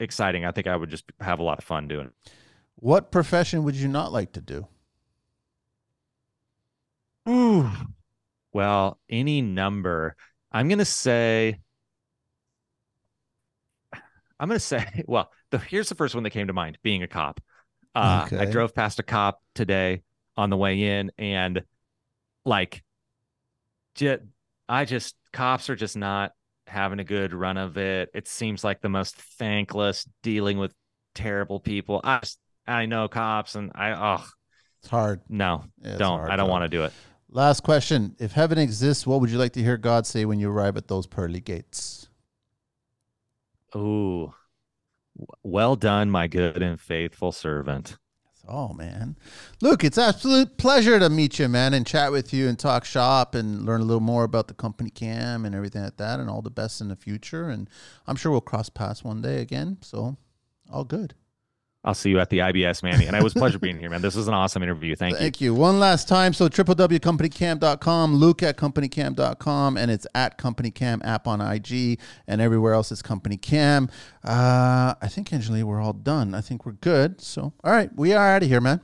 exciting. I think I would just have a lot of fun doing. it. What profession would you not like to do? Ooh. Well, any number. I'm gonna say I'm gonna say, well, the, here's the first one that came to mind: being a cop. Uh, I drove past a cop today on the way in, and like, ju- I just cops are just not having a good run of it. It seems like the most thankless dealing with terrible people. I just, I know cops, and I oh It's hard. no, Yeah, it's don't hard, I don't want to do it. Last question. If heaven exists, what would you like to hear God say when you arrive at those pearly gates? Ooh, well done, my good and faithful servant. Oh man, Luke, it's absolute pleasure to meet you, man, and chat with you and talk shop and learn a little more about the CompanyCam and everything like that, and all the best in the future. And I'm sure we'll cross paths one day again. So, all good. I'll see you at the IBS, Manny. And it was pleasure being here, man. This was an awesome interview. Thank you. Thank you. One last time. So www.companycam.com, Luke at companycam.com, and it's at companycam app on IG, and everywhere else is CompanyCam. Uh, I think, Angeli, we're all done. I think we're good. So, all right, we are out of here, man.